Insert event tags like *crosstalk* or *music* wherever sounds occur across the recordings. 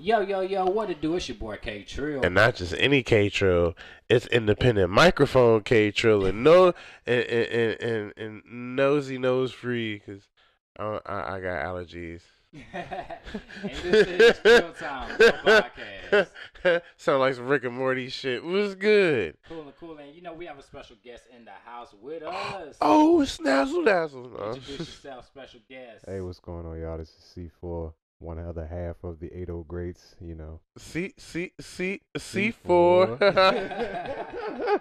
Yo, yo, yo, what to do? It's your boy K Trill. And not just any K Trill, it's independent microphone K Trill and no and and, and, and nosy nose free because I, I, I got allergies. *laughs* and this is Trill Time *laughs* podcast. Sound like some Rick and Morty shit. Was good. Cool and cool, and you know we have a special guest in the house with us. *gasps* Oh, snazzle dazzle. No. Introduce yourself, special guest. Hey, what's going on, y'all? This is C4, one other half of the 80 greats, you know. C C C C four. *laughs*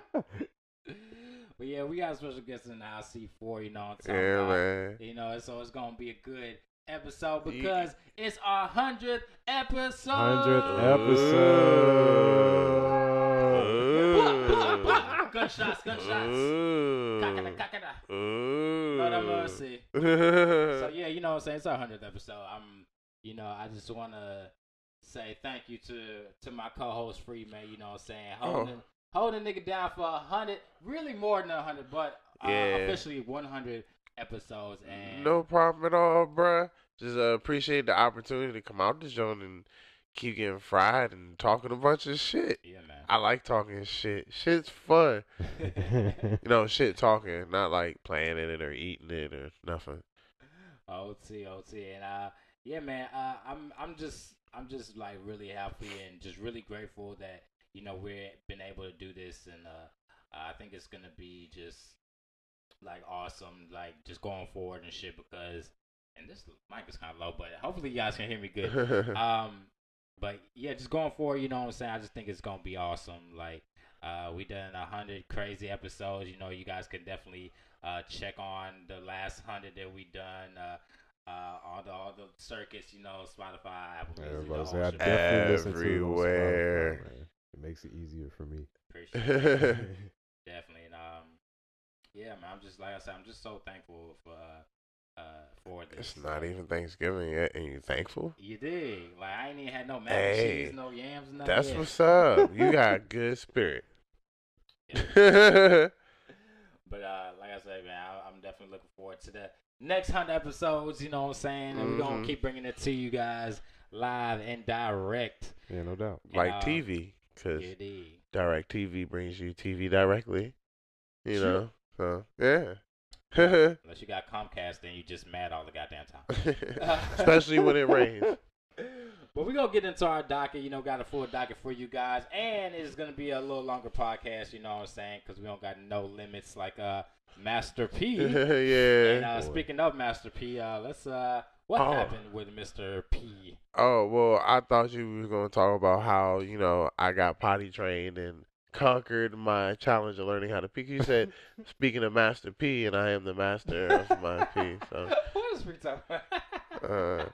But yeah, we got a special guest in the house, C4. You know what I'm talking yeah, about? man. You know, so it's gonna be a good episode because it's our hundredth episode. 100th episode. Gunshots, gunshots. Ooh. Cockada, cockada. Ooh. Lord have mercy. *laughs* So yeah, you know what I'm saying? It's our hundredth episode. I'm you know, I just wanna say thank you to to my co-host Free Man, you know what I'm saying? Holding holding nigga down for a hundred, really more than a hundred, but uh, Yeah. officially one hundred episodes and No problem at all, bruh. Just uh, appreciate the opportunity to come out the zone and keep getting fried and talking a bunch of shit. Yeah man. I like talking shit. Shit's fun. *laughs* You know, shit talking, not like playing in it or eating it or nothing. OT, OT, and uh, yeah, man, uh, I'm, I'm just, I'm just like really happy and just really grateful that you know we've been able to do this, and uh, I think it's gonna be just like awesome, like just going forward and shit because, and this mic is kind of low, but hopefully you guys can hear me good. *laughs* um, but yeah, just going forward, you know what I'm saying. I just think it's gonna be awesome. Like, uh, we done a hundred crazy episodes. You know, you guys can definitely uh check on the last hundred that we done. Uh, uh, all the all the circuits, you know, Spotify, Apple Music, Everybody the say I shit. definitely to it Spotify, Everywhere. man. It makes it easier for me. Appreciate it. *laughs* definitely. And um, yeah, man, I'm just like I said, I'm just so thankful for uh, uh for this. it's not even Thanksgiving yet, and you thankful? You did. Like I ain't even had no mac Hey, cheese, no yams, nothing. That's yet. what's up. You *laughs* got good spirit. *laughs* But uh, like I said, man, I, I'm definitely looking forward to the next hundred episodes. You know what I'm saying? And we're gonna keep bringing it to you guys live and direct. Yeah, no doubt. like uh, TV, because Direct TV brings you TV directly. You Sure. know, so yeah. *laughs* Unless you got Comcast, then you just mad all the goddamn time. *laughs* Especially when it rains. But we're gonna get into our docket. You know, got a full docket for you guys, and it's gonna be a little longer podcast. You know what I'm saying? Because we don't got no limits like uh Master P. *laughs* And yeah. uh, speaking of Master P, uh, let's uh, what Oh. happened with Mr. P? Oh well, I thought you was gonna talk about how you know I got potty trained and conquered my challenge of learning how to pee. You said, *laughs* speaking of Master P, and I am the master of my pee. So. *laughs* what is we talking about? Uh,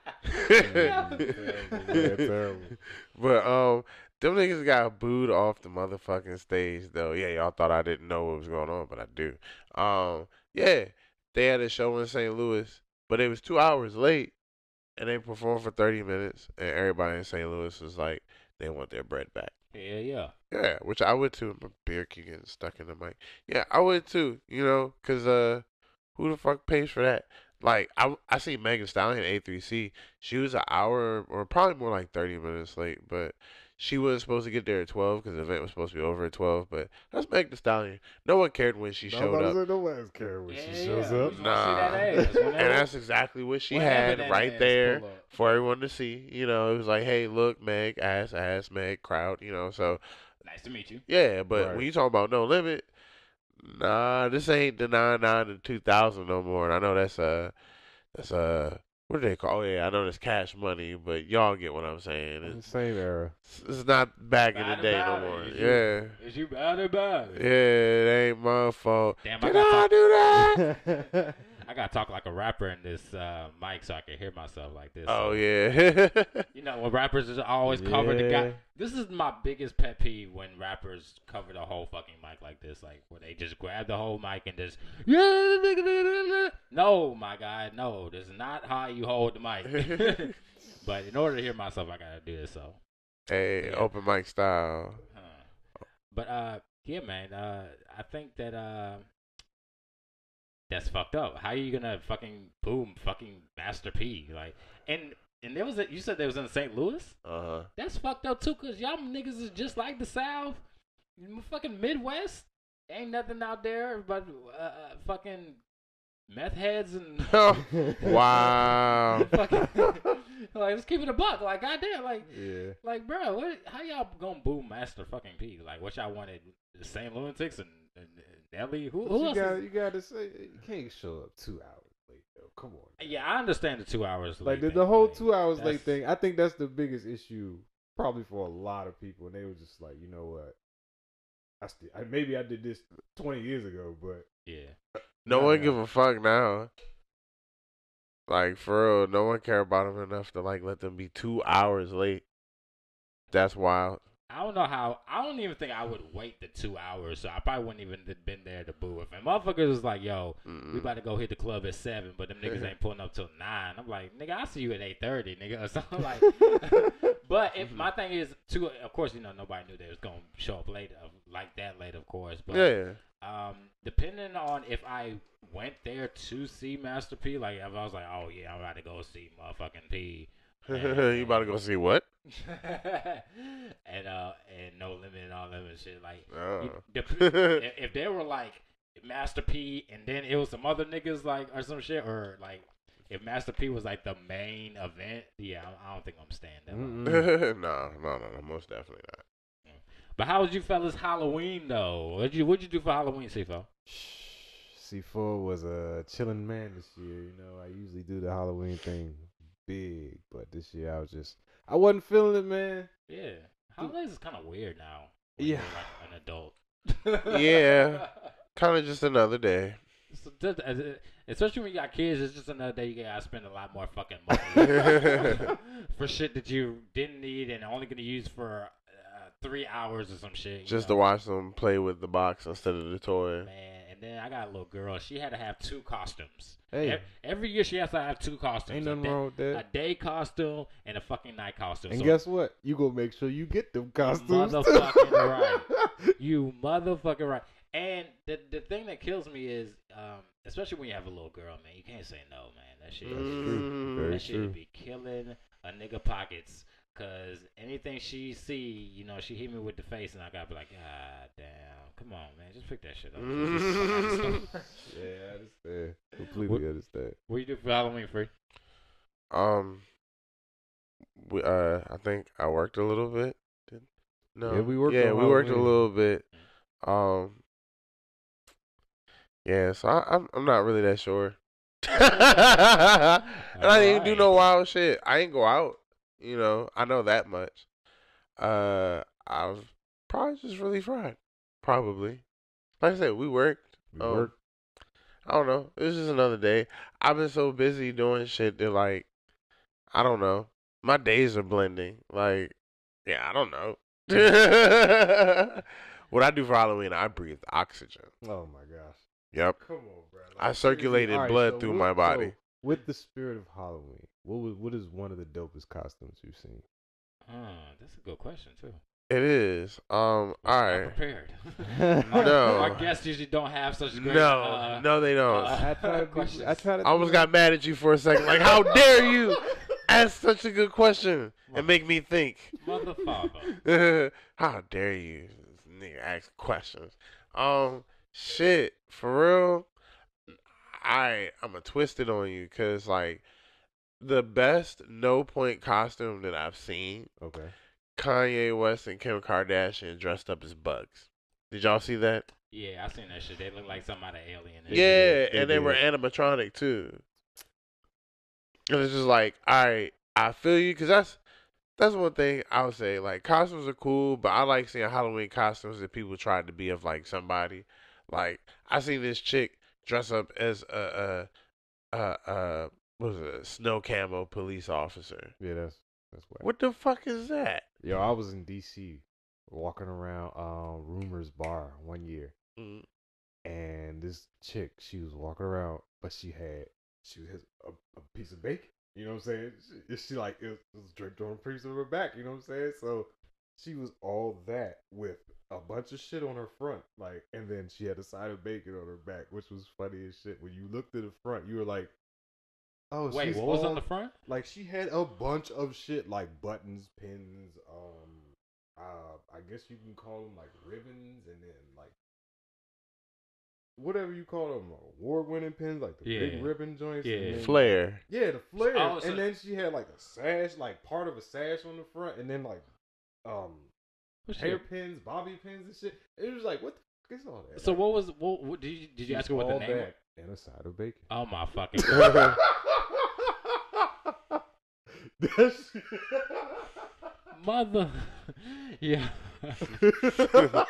*laughs* Yeah, terrible. but um, them niggas got booed off the motherfucking stage though. Yeah, y'all thought I didn't know what was going on, but I do. Um, yeah, they had a show in St. Louis, but it was two hours late, and they performed for thirty minutes, and everybody in St. Louis was like, they want their bread back. Yeah, yeah. Yeah, which I would too. My beer keep getting stuck in the mic. Yeah, I would too. You know, cause uh, who the fuck pays for that? Like I I see Megan Stallion A three C. She was an hour or probably more like thirty minutes late, but she wasn't supposed to get there at twelve because the event was supposed to be over at twelve. But that's Megan Thee Stallion. No one cared when she I showed about up, say, no one's care when yeah, she shows yeah. up. We just that Nah. and that's exactly what she whenever had right there for everyone to see. You know, it was like, hey, look, Meg, ass, ass, Meg, crowd. You know, so Nice to meet you. Yeah, but Right. when you talk about no limit, nah, this ain't the nine nine to two thousand no more. And I know that's uh that's uh what do they call? Oh yeah, I know that's cash money, but y'all get what I'm saying. It's, Same era. it's not back in the day no more. is you- Yeah, Is you bad about yeah, it? it ain't my fault. Damn, I Did got I do that? *laughs* I gotta talk like a rapper in this uh, mic so I can hear myself like this. oh yeah, *laughs* You know, when rappers is always cover the guy. This is my biggest pet peeve when rappers cover the whole fucking mic like this, like where they just grab the whole mic and just yeah. No, my guy, no, this is not how you hold the mic. *laughs* but in order to hear myself, I gotta do this. So, hey, Yeah. open mic style. huh. but uh, yeah, man, uh, I think that uh, that's fucked up. How are you gonna fucking boom fucking Master P like and. and there was a, you said there was in St. Louis. Uh huh. That's fucked up too, cause y'all niggas is just like the South, fucking Midwest. Ain't nothing out there but uh, uh, fucking meth heads and *laughs* wow. *laughs* fucking like let's keep it a buck. Like goddamn, like yeah. like bro, what? How y'all gonna boo Master fucking P? Like what y'all wanted? The St. Lunatics and, and, and Nelly? Who, who you else? got is- you got to say you can't show up two hours late though. Come on. yeah, I understand the two hours. Like late the, thing, the whole two hours that's- late thing, I think that's the biggest issue probably for a lot of people. And they were just like, you know what? I still I, maybe I did this twenty years ago, but Yeah. No one nah. give a fuck now. Like for real, no one care about them enough to like let them be two hours late. That's wild. I don't know how. I don't even think I would wait the two hours. So I probably wouldn't even have been there to boo. If a motherfucker was like, "Yo, we Mm-mm. about to go hit the club at seven, but them niggas ain't pulling up till nine. I'm like, nigga, I'll see you at eight thirty, nigga, or *laughs* something like. *laughs* *laughs* but if my thing is, too, of course, you know, nobody knew they was gonna show up late, like that late, of course. But Yeah. um, depending on if I went there to see Master P, like if I was like, oh yeah, I'm about to go see motherfucking P. *laughs* you about to go see what? *laughs* and uh and no limit and all that and shit like Oh. you- *laughs* if, if they were like Master P and then it was some other niggas like or some shit or like if Master P was like the main event, yeah, I, I don't think I'm staying that. Mm-mm. no, no, no, no, most definitely not. But how was you fellas Halloween though? What'd you what'd you do for Halloween, Sifo? C4 was a chilling man this year. You know, I usually do the Halloween thing big, but this year I was just I wasn't feeling it, man. Yeah, holidays is kind of weird now. when Yeah. you're, like an adult. Yeah. *laughs* Kind of just another day. So just- especially when you got kids, it's just another day you gotta spend a lot more fucking *laughs* money for shit that you didn't need and only gonna use for uh, three hours or some shit. Just know? to watch them play with the box instead of the toy. Man, and then I got a little girl. She had to have two costumes. Hey. E- every year she has to have two costumes. Ain't a nothing day, wrong with A day costume and a fucking night costume. And So guess what? You gonna make sure you get them costumes. Motherfucking *laughs* right. you motherfucking right. And the the thing that kills me is, um, especially when you have a little girl, man, you can't say no, man. That shit, Mm. true. Very that shit be killing a nigga pockets. Cause anything she see, you know, she hit me with the face, and I gotta be like, God damn, come on, man, just pick that shit up. *laughs* Yeah, I understand. Completely What- understand. what you do for Halloween, free? Um, we, uh, I think I worked a little bit. Did, no, Yeah, we worked Yeah, on we worked a little bit. Um, yeah, so I, I'm I'm not really that sure. *laughs* and I didn't do no wild shit. I ain't go out. You know, I know that much. Uh, I was probably just really fried. Probably. Like I said, we worked. We Um, worked. I don't know. It was just another day. I've been so busy doing shit that like I don't know. My days are blending. Like, yeah, I don't know. *laughs* what I do for Halloween, I breathe oxygen. Oh my gosh. Yep. Come on, bro. I circulated blood so through what- my body. so with the spirit of Halloween, what was what is one of the dopest costumes you've seen? Uh, that's a good question too. It is. Um, all Was not right. prepared. *laughs* No. our guests usually don't have such great. No, uh, no, they don't. uh, I try to be, questions. I try to I almost got mad at you for a second. Like, how *laughs* dare you ask such a good question and make me think? Motherfucker. *laughs* How dare you, this nigga, ask questions? Um, shit, for real. I I'm a twisted on you because like the best no point costume that I've seen, Okay. Kanye West and Kim Kardashian dressed up as bugs. Did y'all see that? Yeah, I seen that shit. They look like some kind of alien. and Yeah, shit. they and they were animatronic too. And it's just like, all right, I feel you because that's that's one thing I would say. Like costumes are cool, but I like seeing Halloween costumes that people tried to be of like somebody. Like I seen this chick dress up as a a a, a what was it, a snow camo police officer. Yeah, that's that's what. What the fuck is that? Yo, I was in DC walking around um Rumors Bar one year, Mm, and this chick, she was walking around, but she had she had a, a piece of bacon. You know what I'm saying? She, she like it was, it was draped on a piece of her back. You know what I'm saying? So she was all that with a bunch of shit on her front, like, and then she had a side of bacon on her back, which was funny as shit. When you looked at the front, you were like, Oh, Wait, she's what was all- on the front? Like she had a bunch of shit like buttons, pins, um, uh, I guess you can call them like ribbons, and then like whatever you call them, award-winning pins, like the Yeah. big ribbon joints. Yeah. and then- Flair. Yeah, the flare, Oh, so- and then she had like a sash, like part of a sash on the front, and then like um What's hair she- pins, bobby pins, and shit. It was like, what the fuck is all that? So Like, what was what, what did you did you ask her what the name? was? and a side of bacon. Oh my *laughs* fucking! *laughs* That shit- Mother, *laughs* yeah. *laughs*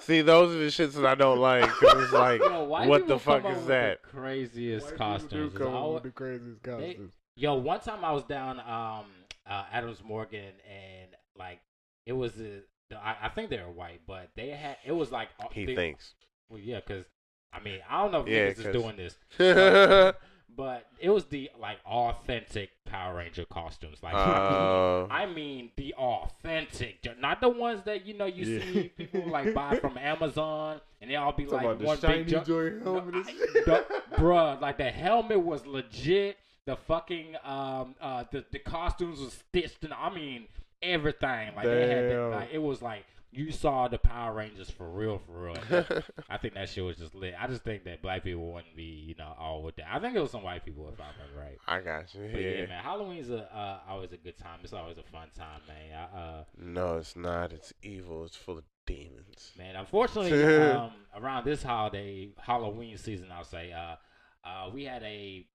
See, those are the shits that I don't like. 'cause it's like, Yo, what the fuck is that? The craziest White costumes. do come up with the craziest costumes. Yo, one time I was down um uh, Adams Morgan and like it was a, I, I think they were white, but they had it was like uh, He they- thinks. Well, yeah, because I mean I don't know if Yeah, niggas is 'cause- doing this, *laughs* uh, but it was the like authentic Power Ranger costumes. Like Oh. *laughs* I mean the authentic, not the ones that you know you Yeah. see people like buy *laughs* from Amazon and they all be Talking like one big jump. joint helmet and I- shit. the- *laughs* bruh, like the helmet was legit. The fucking um uh the, the costumes was stitched and I mean everything. Like they had the, Damn. like it was like you saw the Power Rangers for real, for real. *laughs* That- I think that shit was just lit. I just think that black people wouldn't be, you know, all with that. I think it was some white people if I remember right. I got you. But yeah, Yeah. man, Halloween's a, uh, always a good time. It's always a fun time, man. I, uh, No, it's not. It's evil. It's full of demons. Man, unfortunately, um, *laughs* around this holiday, Halloween season, I'll say, uh, uh, we had a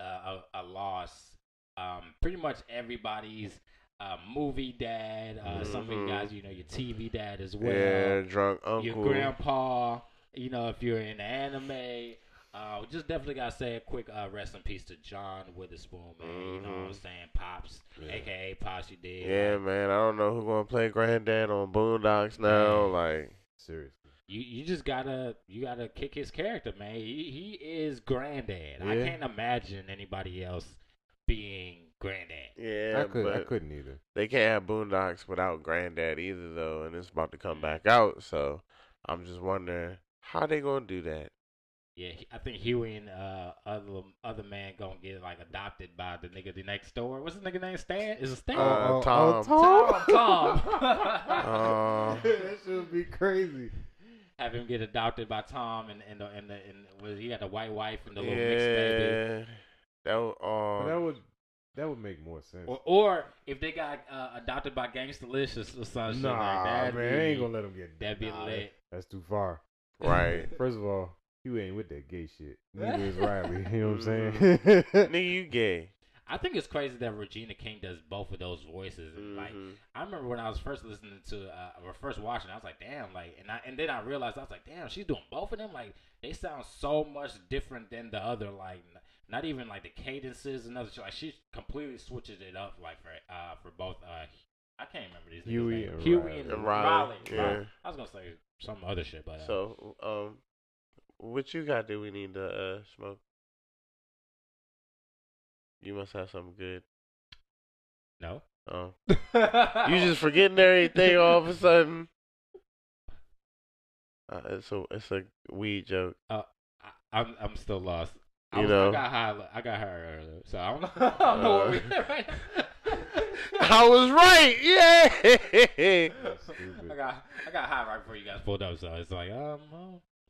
uh, a, a loss. Um, pretty much everybody's uh, movie dad. Uh, Some of you Mhm. guys, you know, your TV dad as well. yeah, drunk uncle. your grandpa. You know, if you're in anime. Uh, we just definitely gotta say a quick uh, rest in peace to John Witherspoon, man. You know what I'm Mhm. saying, pops, Yeah. aka Pops, you did. Yeah, Like, man. I don't know who gonna play granddad on Boondocks now. Like, Seriously. you you just gotta you gotta kick his character, man. He he is granddad. I can't imagine anybody else being granddad. yeah, I could. I couldn't either. they can't have Boondocks without granddad either, though. And it's about to come back out, so I'm just wondering how they gonna do that. Yeah, I think Huey and uh other other man gonna get like adopted by the nigga the next door. What's the nigga name? Stan? Is it Stan? Uh, Tom. Tom. Tom. *laughs* Uh, *laughs* that should be crazy. Have him get adopted by Tom and and the and the and was he had a white wife and the little mixed baby. yeah, that would, But that uh, would that would make more sense. Or, or if they got uh, adopted by Gangstalicious or some shit nah, like that, man, I ain't gonna let him get that'd be nah, lit. That's too far. right. *laughs* First of all, you ain't with that gay shit. Neither is *laughs* Riley. You know what I'm saying? *laughs* Nigga, you gay. I think it's crazy that Regina King does both of those voices. And like. I remember when I was first listening to uh, or first watching, I was like, damn, like, and I and then I realized I was like, damn, she's doing both of them. Like, they sound so much different than the other. Like, n- not even like the cadences and other shit. Like, she completely switches it up. Like for uh for both. Uh, I can't remember these. niggas' Huey names. and Huey Riley. and, And Riley. Riley, Riley. yeah. I was gonna say some other shit, but uh, So, um, what you got Do we need to uh smoke? You must have something good. no. Oh, *laughs* you just forgetting everything all of a sudden. Uh, it's a it's a weed joke. I, I'm I'm still lost. I, You was, know. I got high. I got high earlier, so I don't know. *laughs* I don't know where we Uh, at right now. *laughs* I was right. Yeah. I got I got high right before you guys pulled up, so it's like um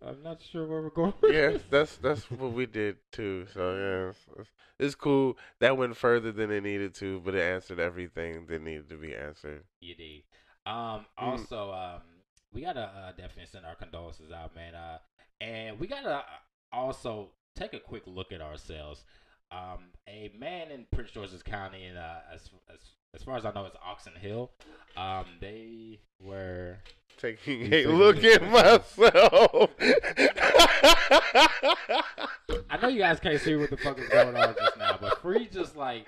I'm not sure where we're going. yeah, that's that's what we did too. So yeah, it's, it's, it's cool. That went further than it needed to, but it answered everything that needed to be answered. you did. Um. Mm. Also, um, we gotta uh, definitely send our condolences out, man. Uh, and we gotta uh, also take a quick look at ourselves. Um, a man in Prince George's County, and uh, as as as far as I know, it's Oxon Hill. Um, they were Taking a look at myself. I know you guys can't see what the fuck is going on just now, but Free just like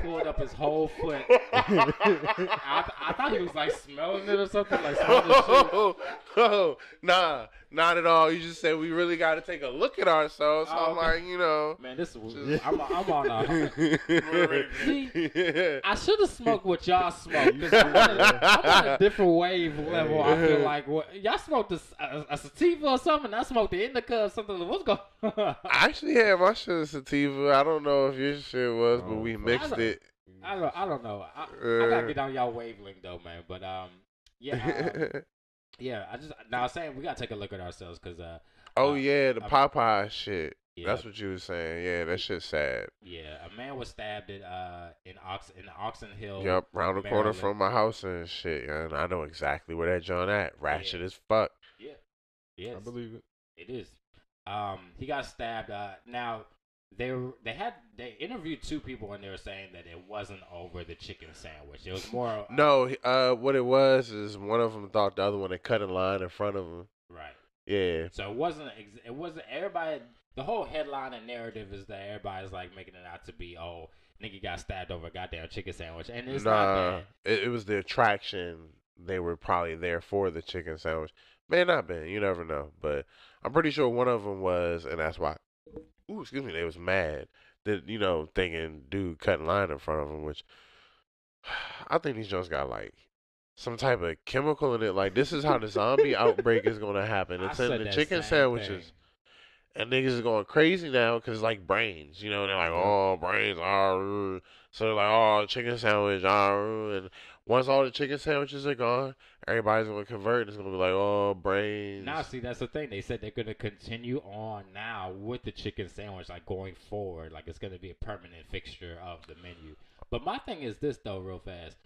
pulled up his whole foot. *laughs* I, I thought he was like smelling it or something, like smelling oh, oh, nah, not at all. You just said we really got to take a look at ourselves. So Oh, I'm okay. like, you know. Man, this is Just- I'm, I'm on a. *laughs* See, yeah. I should have smoked what y'all smoked. 'cause I'm, on a, I'm on a different wave level. I feel like what, y'all smoked a, s- a, a sativa or something. I smoked the indica or something. What's going? *laughs* I actually had my shit of sativa. I don't know if your shit was, but Oh, we mixed I it. I don't. I don't know. I, I Uh. gotta get on y'all wavelength though, man. But um, yeah, uh, *laughs* yeah. I just now I'm saying we gotta take a look at ourselves because uh, oh uh, yeah, the uh, Popeye shit. Yeah, That's what you was saying. Yeah, that shit's sad. yeah. A man was stabbed at uh in Ox in Oxon Hill. Yep, round the corner Maryland. from my house and shit. And I know exactly where that John at. Ratchet as fuck. Yeah. Yes. I believe it. It is. Um, he got stabbed. Uh, now they were, they had they interviewed two people and they were saying that it wasn't over the chicken sandwich. It was more No, he- uh, what it was is one of them thought the other one had cut in line in front of him. right. Yeah. So it wasn't. ex- It wasn't everybody. The whole headline and narrative is that everybody's like making it out to be oh nigga got stabbed over a goddamn chicken sandwich and it's not nah, that. it, it was the attraction. They were probably there for the chicken sandwich. May not been. You never know. But I'm pretty sure one of them was, and that's why. Ooh, excuse me. They was mad that you know thinking dude cutting line in front of him, which *sighs* I think these joints got like some type of chemical in it. Like this is how the zombie outbreak is gonna happen. *laughs* I It's in the chicken sandwiches. thing. And niggas is going crazy now because it's like brains, you know, they're like, oh, brains, ah, so they're like, oh, chicken sandwich, ah, and once all the chicken sandwiches are gone, everybody's gonna convert. And it's gonna be like, oh, brains. Now, see, that's the thing. They said they're going to continue on now with the chicken sandwich, like going forward. Like it's going to be a permanent fixture of the menu. But my thing is this, though, real fast.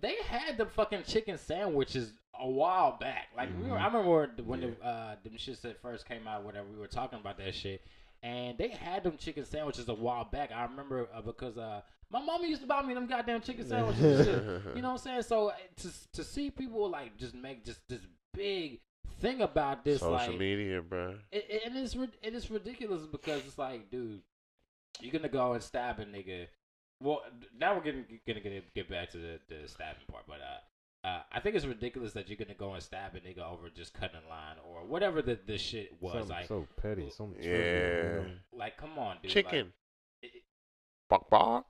They had the fucking chicken sandwiches a while back. Like we were, I remember when the uh, them shits that first came out, whatever. We were talking about that shit, and they had them chicken sandwiches a while back. I remember uh, because uh, my mama used to buy me them goddamn chicken *laughs* sandwiches. and shit. You know what I'm saying? So uh, to to see people like just make just this big thing about this, Social like, media, bro. it, it, and it's it is ridiculous because it's like, dude, you're gonna go and stab a nigga. Well, now we're getting gonna get get back to the, the stabbing part, but uh, uh, I think it's ridiculous that you're gonna go and stab a nigga over just cutting a line or whatever the the shit was. Something like, so petty, so Yeah. trivial, you know? like, come on, dude. Chicken. Like, it- Bok bok.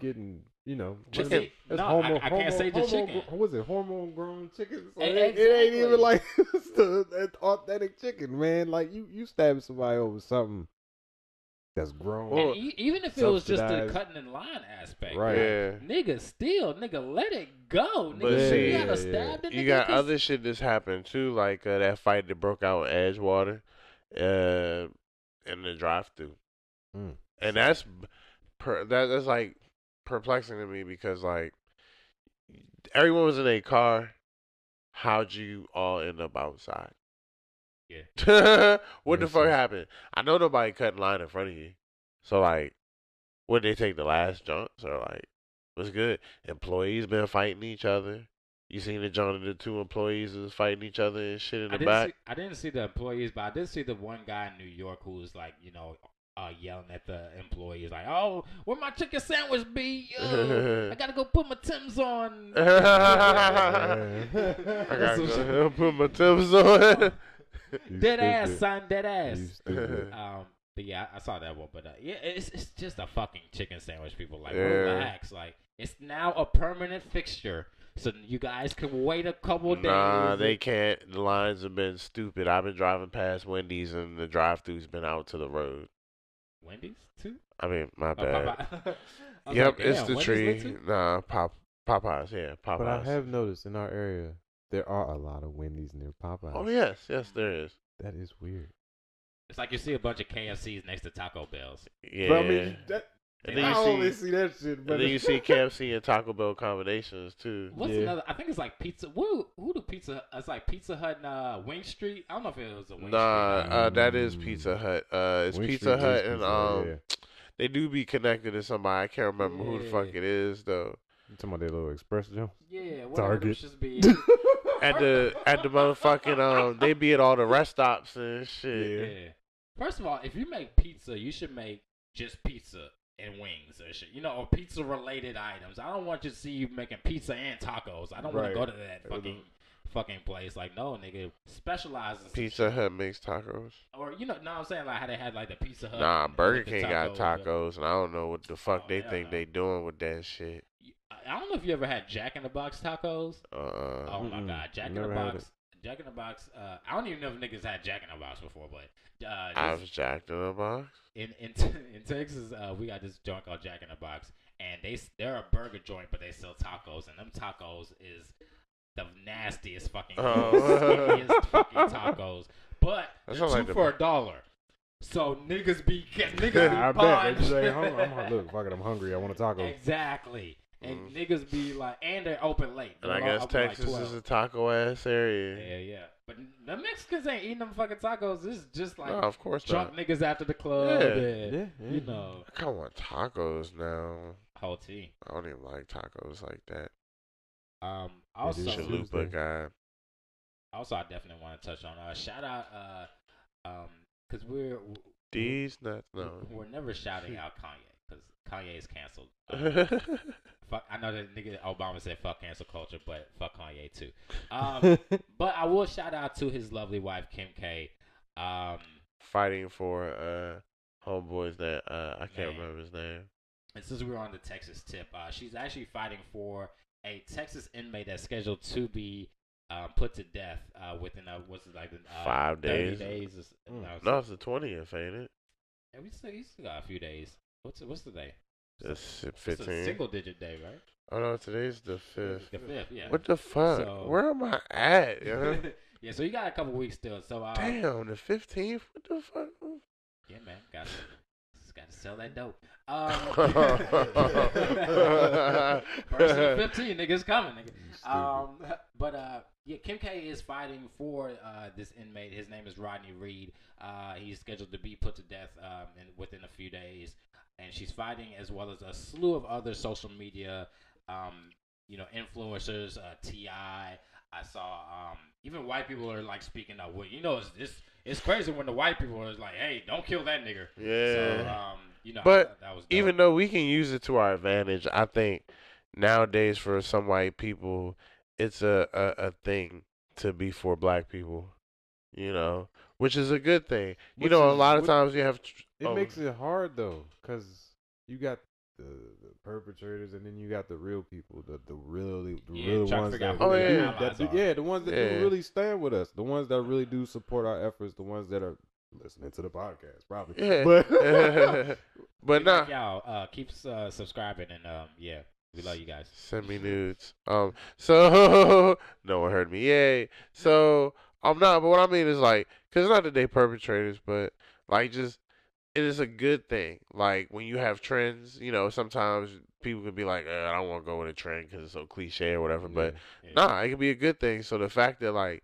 getting, you know, Chicken. see, That's no, homo, I, I can't homo- say just homo- chicken. What was it? Hormone grown chicken? So it, ain't, it ain't even like *laughs* it's the that authentic chicken, man. Like you, you stab somebody over something that's grown. Well, e- even if it was just the cutting in line aspect, Right. Yeah. Nigga, still, nigga, let it go. But Nigga, see- you gotta Yeah, stab the nigga. You got 'cause- other shit that's happened too, like uh, that fight that broke out in Edgewater, uh, in the drive-through, Mm. and that's per, that that's like perplexing to me because like everyone was in a car. How'd you all end up outside? Yeah. *laughs* what the fuck happened? I know nobody cut in line in front of you, so like, would they take the last jumps or like, what's good? Employees been fighting each other. You seen the John and the two employees is fighting each other and shit in the didn't, back. see, I didn't see the employees, but I did see the one guy in New York who was like, you know, uh, yelling at the employees, like, "Oh, where my chicken sandwich be? *laughs* Yo, I gotta go put my Tim's on." *laughs* I gotta go put my tips on. You Dead ass, son, dead ass. *laughs* Um, but yeah, I I saw that one. But uh, yeah, it's it's just a fucking chicken sandwich. People like Yeah. relax. Like it's now a permanent fixture, so you guys can wait a couple days. nah, they can't. The lines have been stupid. I've been driving past Wendy's and the drive-through's been out to the road. Wendy's too. I mean, my Oh, bad. Popeye. *laughs* I was Yep, like, it's the Wendy's tree. Nah, Pop Popeyes. Yeah, Popeyes. But I have noticed in our area there are a lot of Wendy's near Popeyes. Oh yes, yes, there is. That is weird. It's like you see a bunch of KFCs next to Taco Bells. Yeah. But I mean, that, and then I you only see, see that shit. But and then you see KFC and Taco Bell combinations too. What's Yeah. another? I think it's like Pizza. Who who the Pizza? It's like Pizza Hut and uh, Wing Street. I don't know if it was a Wing Nah, Street. uh, that is Mm. Pizza Hut. Uh, it's Wing Pizza Street Hut and Pizza um, yeah. they do be connected to somebody. I can't remember who the fuck it is though. You talking about that little express jump? Yeah, whatever. Target. Just be. *laughs* *laughs* At the at the motherfucking um, they be at all the rest stops and shit. yeah. First of all, if you make pizza, you should make just pizza and wings or shit. You know, or pizza related items. I don't want you to see you making pizza and tacos. I don't want to go to that fucking fucking place. Like, no, nigga, specialize in some Pizza. Hut makes tacos. Or you know, no, I'm saying like how they had like the Pizza Hut. Nah, Burger the King got tacos. tacos, and I don't know what the fuck Oh, they think no. they doing with that shit. I don't know if you ever had Jack in the Box tacos. Uh, Oh my god, Jack in the Box. Jack in the Box. Uh, I don't even know if niggas had Jack in the Box before, but uh, I was jacked in a box. in in, *laughs* in Texas, uh, we got this joint called Jack in the Box, and they they're a burger joint, but they sell tacos, and them tacos is the nastiest fucking, Oh. *laughs* fucking tacos. But they're two like for a dollar. So niggas be *laughs* niggas be I bet they just say, "Hung- I'm, hung- look, fuck it, I'm hungry. I want a taco. exactly. And Mm. niggas be like, and they're open late. And I They're guess open like Texas 12. is a taco ass area. Yeah, yeah. But the Mexicans ain't eating them fucking tacos. This is just like no, of course drunk not. niggas after the club. Yeah. and, Yeah, yeah. You know, I kind of want tacos now. whole tea. I don't even like tacos like that. Um, also, is Chalupa guy. also, I definitely want to touch on uh, shout out, uh, um, because we're These nuts, no. we're never shouting *laughs* out Kanye because Kanye is canceled. Uh, *laughs* fuck, I know that nigga Obama said fuck cancel culture, but fuck Kanye too. Um, *laughs* but I will shout out to his lovely wife Kim K. Um, Fighting for uh homeboys that uh I can't Man. remember his name. and since we're on the Texas tip, uh, she's actually fighting for a Texas inmate that's scheduled to be uh, put to death uh, within a what's it like uh, Five days. days. or Mm. no, No, it's the twentieth, ain't it? Yeah, we still, we still got a few days. What's what's the day? It's It's a single digit day, right? Oh no, today's the fifth. The fifth, yeah. What the fuck? So- Where am I at? yo? *laughs* yeah, so you got a couple weeks still. So uh, Damn, the fifteenth. What the fuck? yeah, man, got to *laughs* sell that dope. Um, *laughs* first and *laughs* fifteen, niggas coming, nigga. Um, *laughs* but uh, yeah, Kim K is fighting for uh, this inmate. His name is Rodney Reed. Uh, he's scheduled to be put to death um, in, within a few days, and she's fighting as well as a slew of other social media, um, you know, influencers. Uh, Ti. I saw um, even white people are like speaking up. Well, you know, it's, it's it's crazy when the white people are like, "Hey, don't kill that nigger." Yeah. So, um, you know, But thought that was. Even though we can use it to our advantage, I think nowadays for some white people, it's a, a, a thing to be for black people. You know, which is a good thing. You Which know, a is- lot of which- times you have. tr- It oh, makes it hard though, cause you got the, the perpetrators, and then you got the real people, the the really the Yeah, real trying to ones figure that out who really their do, that, are. yeah, the ones that Yeah. do really stand with us, the ones that really do support our efforts, the ones that are listening to the podcast, probably. Yeah. but *laughs* but We nah, y'all uh, keep uh, subscribing and um, yeah, we love you guys. Send me nudes. Um, so *laughs* no one heard me. Yay. So I'm not. But what I mean is like, cause not that they perpetrators, but like just it is a good thing. Like when you have trends, you know, sometimes people can be like, eh, I don't want to go with a trend because it's so cliche or whatever. But Yeah. nah, it can be a good thing. So the fact that like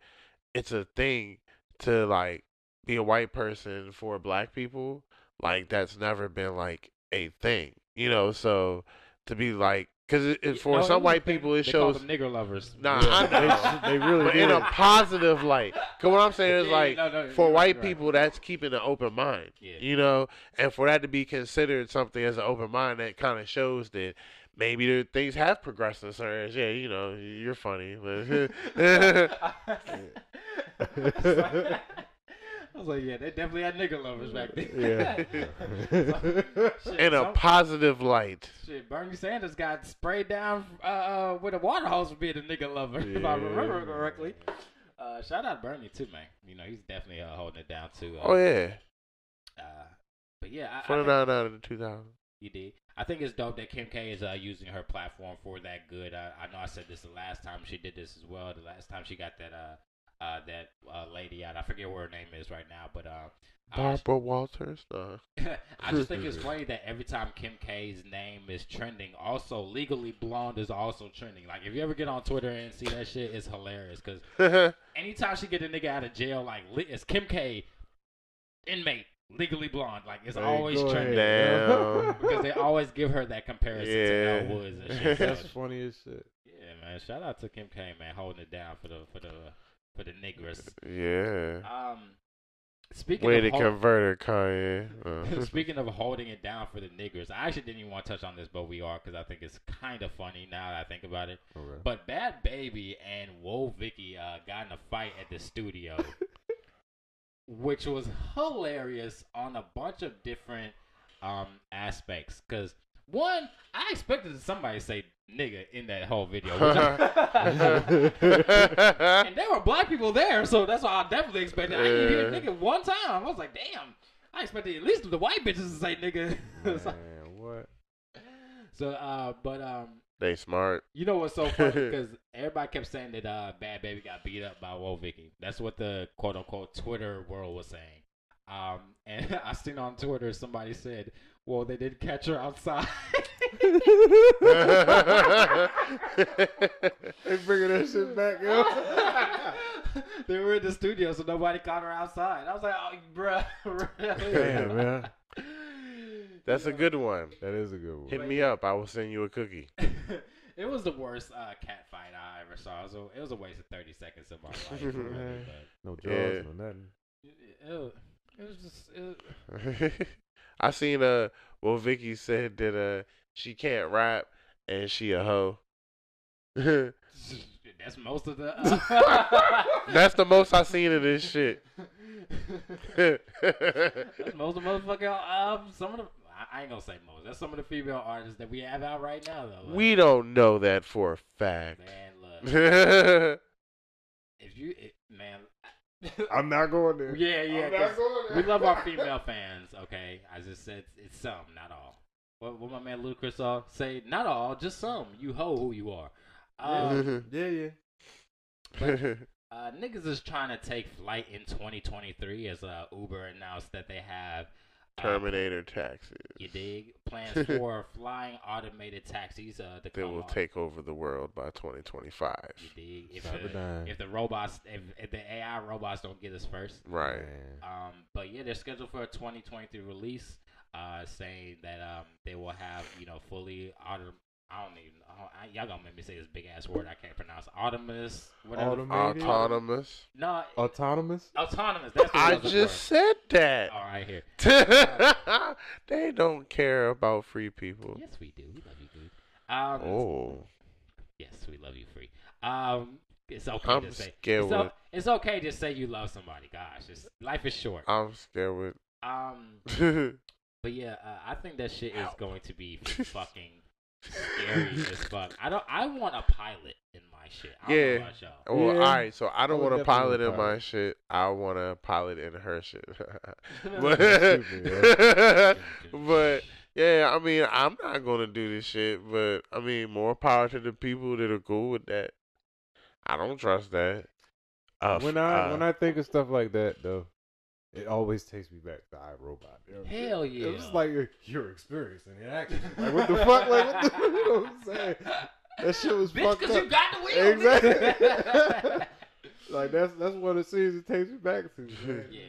it's a thing to like be a white person for black people, like that's never been like a thing, you know. So to be like, because it, it, for No, some was white people, it They call shows them nigger lovers. Nah, Yeah, I they know. sh- they really but did. in a positive light. Cause what I'm saying is Yeah, like no, no, for white right. people, that's keeping an open mind. Yeah. You know, and for that to be considered something as an open mind, that kind of shows that maybe there, things have progressed in certain areas. Yeah, you know, you're funny, but *laughs* *laughs* *laughs* I was like, yeah, they definitely had nigger lovers back then. Yeah. *laughs* *laughs* Shit, in a some- positive light. Shit, Bernie Sanders got sprayed down uh, uh, with a water hose for being a nigga lover, *laughs* if I remember correctly. Uh, shout out Bernie too, man. You know he's definitely uh, holding it down too. Uh, Oh yeah, Uh, but yeah, I, I think out of the two thousand. you did. I think it's dope that Kim K is uh, using her platform for that good. I, I know I said this the last time she did this as well. The last time she got that uh, uh that uh, lady out. I forget what her name is right now, but uh, Barbara Walters. *laughs* I just think it's *laughs* funny that every time Kim K's name is trending, also Legally Blonde is also trending. Like if you ever get on Twitter and see that shit, it's hilarious because *laughs* anytime she get a nigga out of jail, like it's Kim K, inmate, Legally Blonde. Like it's always trending. Because they always give her that comparison to Yeah. Elle Woods and shit. That's funny as shit. yeah, man. Shout out to Kim K, man, holding it down for the for the for the niggers. yeah. Um, Speaking Way of to hol- convert her, Kanye. Uh. *laughs* Speaking of holding it down for the niggers, I actually didn't even want to touch on this, but we are because I think it's kind of funny now that I think about it. Okay. But Bhad Bhabie and Woah Vicky uh, got in a fight at the studio, *laughs* which was hilarious on a bunch of different um, aspects. Because one, I expected somebody to say nigga in that whole video, *laughs* *laughs* and there were black people there, so that's why I definitely expected. I didn't hear nigga one time. I was like, damn. I expected at least the white bitches to say nigga. *laughs* So- Man, what? so, uh, but um, they smart. you know what's so funny? Because everybody kept saying that uh, Bhad Bhabie got beat up by Woah Vicky. That's what the quote unquote Twitter world was saying. Um, and I seen on Twitter somebody said, "Well, they did catch her outside." They bringing that shit back, yo. *laughs* they were in the studio, so nobody caught her outside. I was like, "Oh, bruh, *laughs* really?" Damn, man. That's a good one. That is a good one. Hit me up. I will send you a cookie. *laughs* it was the worst uh, cat fight I ever saw. It was a, it was a waste of thirty seconds of my life. really, No jaws, Yeah. no nothing. but it, it was just. It, I seen uh well Vicky said that uh she can't rap and she a hoe. *laughs* That's most of the. Uh, *laughs* That's the most I seen of this shit. That's most of the motherfucking um. Some of the I, I ain't gonna say most. That's some of the female artists that we have out right now though. Like, we don't know that for a fact. man, look. *laughs* If you it, man. *laughs* I'm not going there. yeah, yeah. I'm 'cause not going there. we love our *laughs* female fans. Okay, I just said it's some, not all. What, what my man Ludacris saw say? Not all, just some. You hoe who you are. Um, Yeah, yeah. *laughs* Uh, niggas is trying to take flight in 2023 as uh, Uber announced that they have Terminator taxis. You dig? Plans *laughs* for flying automated taxis uh, to That will on. take over the world by 2025. You dig? If Cyberdyne. the, if the robots, if, if the AI robots don't get us first. Right. Um, but yeah, they're scheduled for a 2023 release. Uh, saying that um they will have you know fully auto. I don't even. I don't, I, y'all gonna make me say this big ass word I can't pronounce. Autonomous. Whatever. Autom- Maybe. Autonomous. no, Autonomous? autonomous. That's what I was the just said that. All right, here. *laughs* they don't care about free people. Yes, we do. We love you, dude. Um, Oh, Yes, we love you, free. Um, it's okay I'm to say. scared It's, o- with- it's okay to say you love somebody. Gosh, it's, life is short. I'm scared Um, *laughs* but yeah, uh, I think that shit is going to be *laughs* fucking scary *laughs* as fuck. I don't. I want a pilot in my shit. I don't Yeah. know well, Yeah. all right. So I don't I want a pilot in my shit. I want a pilot in her shit. *laughs* *laughs* But, but yeah, I mean, I'm not gonna do this shit. But I mean, more power to the people that are cool with that. I don't trust that. Uh, when I when I think of stuff like that though, it always takes me back to iRobot. You know I'm? Hell yeah. It's like you're, you're experiencing it actually. Like what the fuck? Like what the *laughs* you know what I'm saying? That shit was Bitch, fucked because up. you got the wheel. Exactly. *laughs* *laughs* like that's that's one of the scenes it takes me back to. man. yeah.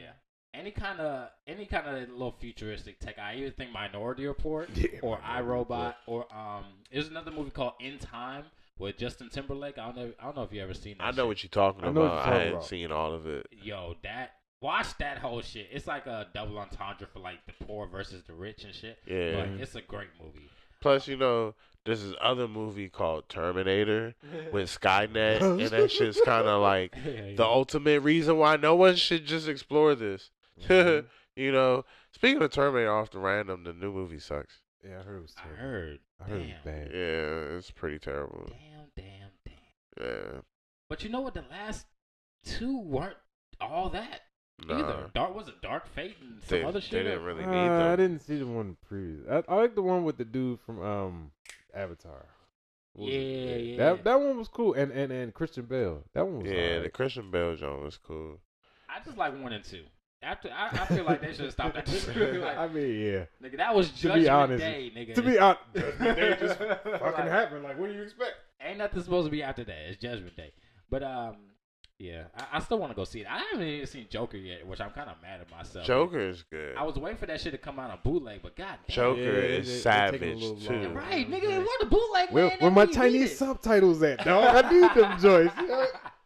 Any kind of any kind of little futuristic tech. I either think Minority Report Yeah, or Minority iRobot or um. There's another movie called In Time with Justin Timberlake. I don't know. I don't know if you ever seen that. I know shit. what you're talking I about. you're I talking hadn't about. seen all of it. Yo, that watch that whole shit. It's like a double entendre for like the poor versus the rich and shit. Yeah. But it's a great movie. Plus, you know, there's this other movie called Terminator *laughs* with Skynet, and that shit's *laughs* kind of like the ultimate reason why no one should just explore this. Mhm. *laughs* you know, speaking of Terminator off the random, the new movie sucks. Yeah, I heard it was I terrible. heard. I heard it was Damn. bad. Yeah, it's pretty terrible. Damn, damn, damn. Yeah, But you know what? The last two weren't all that nah, either. Dark was it Dark Fate and some they, other shit. they didn't really Uh, need I didn't see the one previous. I, I like the one with the dude from um Avatar. What was it? Yeah, yeah. That that one was cool, and and and Christian Bale. That one was Yeah, the. Christian Bale joint was cool. I just like one and two. After I, I feel like they should have stopped at *laughs* two. *laughs* like, I mean, yeah. nigga, that was be Judgment honest, Day, nigga. To be honest, *laughs* they just fucking Like, happened. Like, what do you expect? Ain't nothing supposed to be after that. It's Judgment Day. But um, yeah, I, I still want to go see it. I haven't even seen Joker yet, which I'm kind of mad at myself. Joker is good. I was waiting for that shit to come out on bootleg, but god damn. Joker Yeah, is they- they savage taking a little too. long. Right, nigga, they want the bootleg. Where, man. where That my mean you Chinese it. subtitles at, dog? I need them joints.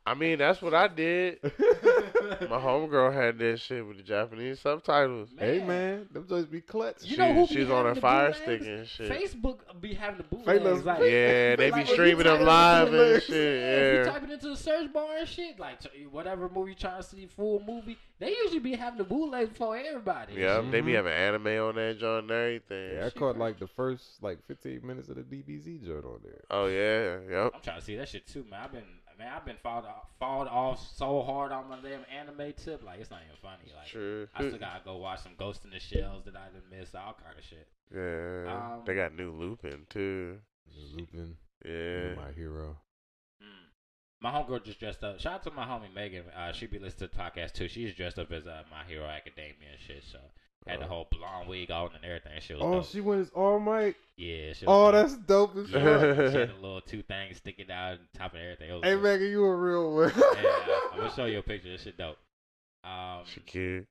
I mean, that's what I did. *laughs* My homegirl had that shit with the Japanese subtitles. Hey man, them just be clutch. You she, know who be she's on her having the fire stick and shit. Facebook be having the Faceless. bootlegs. Like, Yeah, *laughs* they like, be if you streaming them in live and bootlegs, shit. If you Yeah. type it into the search bar and shit, like whatever movie you trying to see, full movie, they usually be having the bootleg before everybody. Yeah, mm-hmm. they be having anime on that joint and everything. Yeah, I caught like the first like 15 minutes of the DBZ joint on there. Oh yeah, yep. I'm trying to see that shit too, man. I've been, man, I've been fought off, fought off so hard on my damn anime tip, like it's not even funny. Like True. I still gotta go watch some Ghost in the Shells that I done missed, all kind of shit. Yeah, Um, they got new Lupin too. Lupin, Yeah. my hero. Mm. My homegirl just dressed up. Shout out to my homie Megan. Uh, she be listening to the podcast too. She's dressed up as uh, my hero academia and shit. So had the Oh. whole blonde wig on and everything. She was Oh, dope. she went as All Might. yeah. She was Oh, dope. that's dope as Yeah, fuck. she had *laughs* a little two things sticking out on top of everything. Hey, dope. Megan, you a real one. Yeah, I'm gonna *laughs* show you a picture. This shit dope. Um, She cute.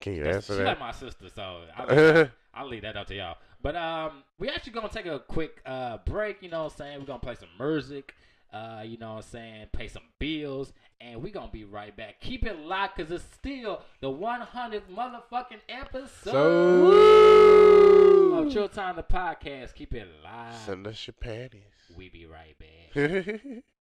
Can you that's- answer she like that? my sister, so I'll, *laughs* I'll leave that up to y'all. But um, we actually gonna take a quick uh break. You know what I'm saying? We're gonna play some music. Uh, you know what I'm saying? Pay some bills, and we gonna be right back. Keep it locked, cause it's still the 100th motherfucking episode So- of Chill Time the podcast. Keep it live. Send us your panties. We be right back. *laughs*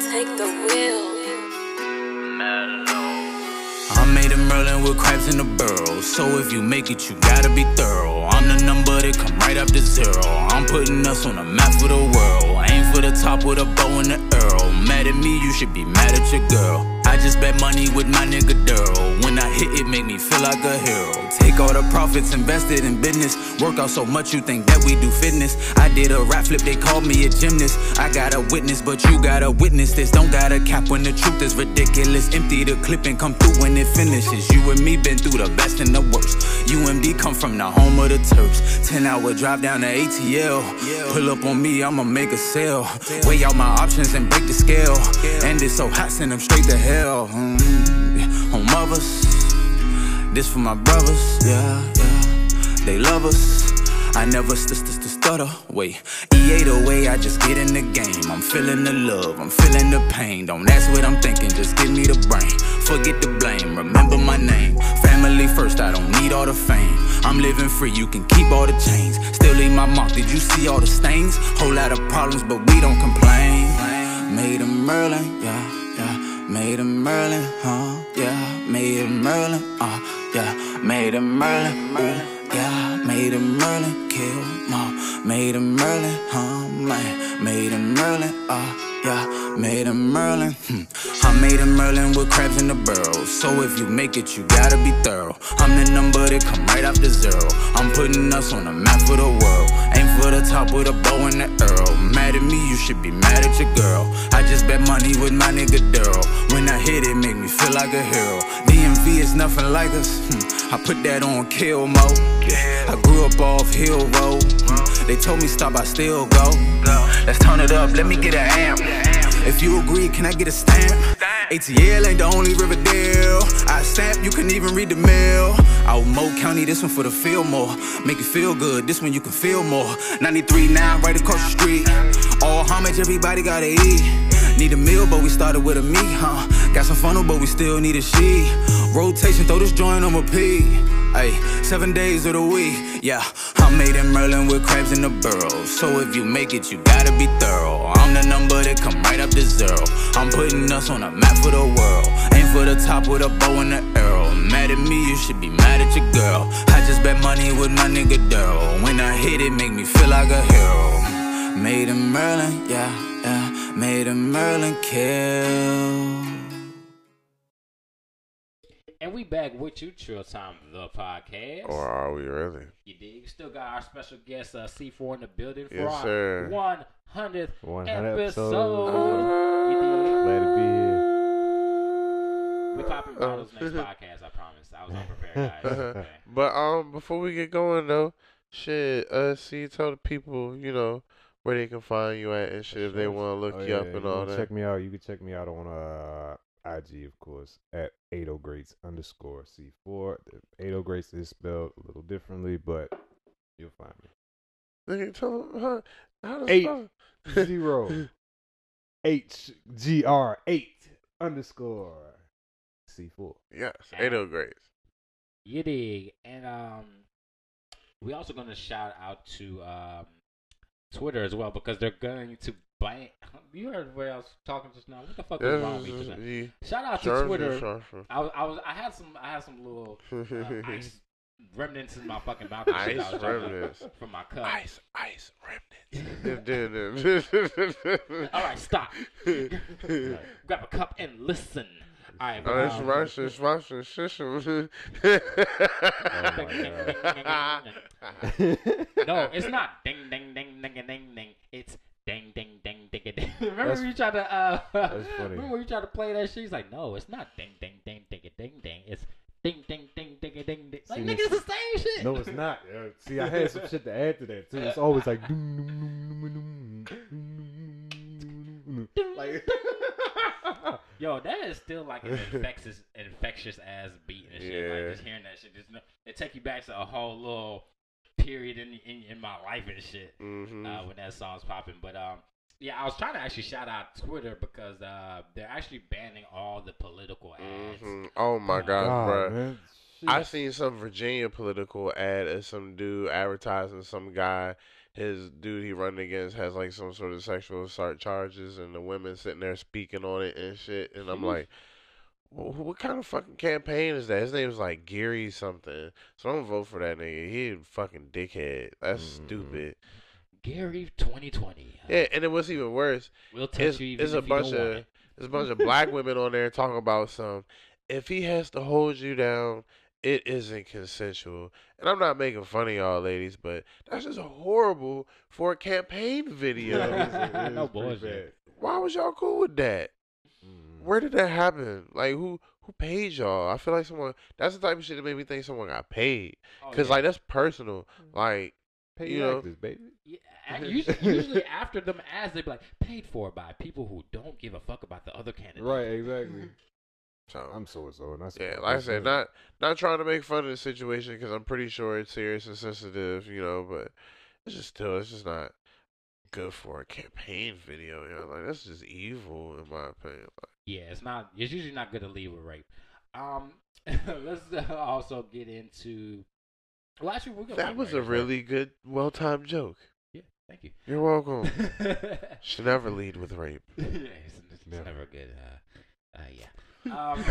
take the wheel. I made a Merlin with crabs in the barrel. So if you make it, you gotta be thorough. I'm the number that come right after zero. I'm putting us on the map for the world. Aim for the top with a bow and the arrow. Mad at me, you should be mad at your girl. I just bet money with my nigga Daryl. When I hit it, make me feel like a hero. Take all the profits, invested in business. Work out so much, you think that we do fitness. I did a rap flip, they called me a gymnast. I got a witness, but you gotta witness this. Don't got a cap when the truth is ridiculous. Empty the clip and come through when it finishes. You and me been through the best and the worst. UMD come from the home of the Turks. 10 hour drive down to ATL. Pull up on me, I'ma make a sale. Weigh out my options and break the scale. And it's so hot, send them straight to hell. Mm, home of us. This for my brothers, yeah, yeah. They love us. I never st st st stutter. Wait, EA the way I just get in the game. I'm feeling the love, I'm feeling the pain. Don't ask what I'm thinking, just give me the brain. Forget the blame, remember my name. Family first, I don't need all the fame. I'm living free, you can keep all the chains. Still leave my mark, did you see all the stains? Whole lot of problems, but we don't complain. Made a Merlin, yeah, yeah. Made a Merlin, huh? Yeah, made a Merlin, uh, yeah. Made a Merlin, ooh, yeah. Made a Merlin, kill mom. Made a Merlin, huh, man. Made a Merlin, uh, yeah. Made a Merlin, hmm. I made a Merlin with crabs in the barrel. So if you make it, you gotta be thorough. I'm the number that come right after zero. I'm putting us on the map for the world. Aim for the top with a bow and the arrow. Mad at me, you should be mad at your girl. I just bet money with my nigga Daryl. When I hit it, make me feel like a hero. DMV is nothing like us. Hmm. I put that on kill mode. I grew up off Hill Road. Hmm. They told me stop, I still go. Let's turn it up, let me get an amp. If you agree, can I get a stamp? ATL ain't the only Riverdale. I stamp, you can even read the mail. Out Mo County, this one for the feel more. Make you feel good, this one you can feel more. 93 now, right across the street. All homage, everybody gotta eat. Need a meal, but we started with a meat, huh? Got some funnel, but we still need a sheet. Rotation, throw this joint on my repeat. Ay, seven days of the week, yeah. I made a Merlin with crabs in the burrow. So if you make it, you gotta be thorough. I'm the number that come right up to zero. I'm putting us on a map for the world. Aim for the top with a bow and an arrow. Mad at me, you should be mad at your girl. I just bet money with my nigga Daryl. When I hit it, make me feel like a hero. Made a Merlin, yeah, yeah. Made a Merlin kill. And we back with you, Chill Time the podcast. Or are we really? You dig? Still got our special guest uh, C4 in the building for Yes, our sir. 100th 100 episode. episode. You dig? Glad to be. We popping bottles next podcast. I promise. I was unprepared, guys. *laughs* Okay. But um, before we get going though, shit, uh, see, tell the people, you know, where they can find you at and shit if they want to look Oh, you yeah, up and you all that. Check me out. You can check me out on uh IG, of course, at 80 Greats underscore C4. The 80 Greats is spelled a little differently, but you'll find me. Nigga, tell them how, how to Eight. spell. Zero *laughs* H G R eight underscore C four. yes, Ado Grace. You dig? And um, we also gonna shout out to um, Twitter as well because they're going to ban. *laughs* You heard where I was talking just now. What the fuck is wrong with me today? Shout out to Twitter. sharp, sharp. I was, I was, I had some, I had some little uh, *laughs* ice remnants in my fucking mouth. and shit I Ice was drinking remnants. *laughs* from my cup. Ice, ice remnants. All right, stop. Grab a cup and listen. All right, but, Oh, it's um, Russian, it's Russian, Russian. no, it's not ding ding ding ding ding ding. It's ding ding ding ding ding. Remember That's- when you tried to uh that's funny. remember when you tried to play that shit? He's like, no, it's not ding ding ding ding ding ding. It's ding ding ding ding ding ding. Like See, nigga, it's the same shit. No, it's not. yo. See, I had some shit to add to that too. It's always like doom, doom, doom, doom, doom, doom, doom, doom. like Yo, that is still like an infectious, infectious ass beat and shit. Yeah. Like just hearing that shit, just it take you back to a whole little period in in, in my life and shit. hmm uh, when that song's popping. But um, yeah, I was trying to actually shout out Twitter because uh, they're actually banning all the political ads. hmm Oh my Oh, gosh, God, bro. man. I seen some Virginia political ad of some dude advertising some guy. His dude he running against has like some sort of sexual assault charges, and the women sitting there speaking on it and shit. And I'm like, well, what kind of fucking campaign is that? His name is like Gary something. So I'm gonna vote for that nigga. He a fucking dickhead. That's Mhm. stupid. Gary 2020. Uh, Yeah, and it was even worse. we'll touch It's, you even it's if a you bunch don't want of it. there's a bunch of black women on there talking about some. If he has to hold you down, it isn't consensual. And I'm not making fun of y'all ladies, but that's just horrible for a campaign video. It *laughs* is No bullshit. Why was y'all cool with that? Mm. Where did that happen? Like who who paid y'all? I feel like someone. That's the type of shit that made me think someone got paid. Oh, Cause yeah. like that's personal. Like Pay you your know- actors, baby. Yeah, ac- usually, *laughs* usually after them ads, they be like paid for by people who don't give a fuck about the other candidate. Right, exactly. so. I'm so and so, and that's Yeah, like I said, not not trying to make fun of the situation because I'm pretty sure it's serious and sensitive, you know. But it's just still, it's just not good for a campaign video. You know, like that's just evil in my opinion. Like, Yeah, it's not. It's usually not good to leave with rape. Um, *laughs* let's uh, also get into. Well, actually, we're gonna that was a as really good, well timed joke. Yeah, thank you. You're welcome. yeah, *laughs* Should never lead with rape. *laughs* it's, it's Never. never good. Uh, uh, yeah. Um,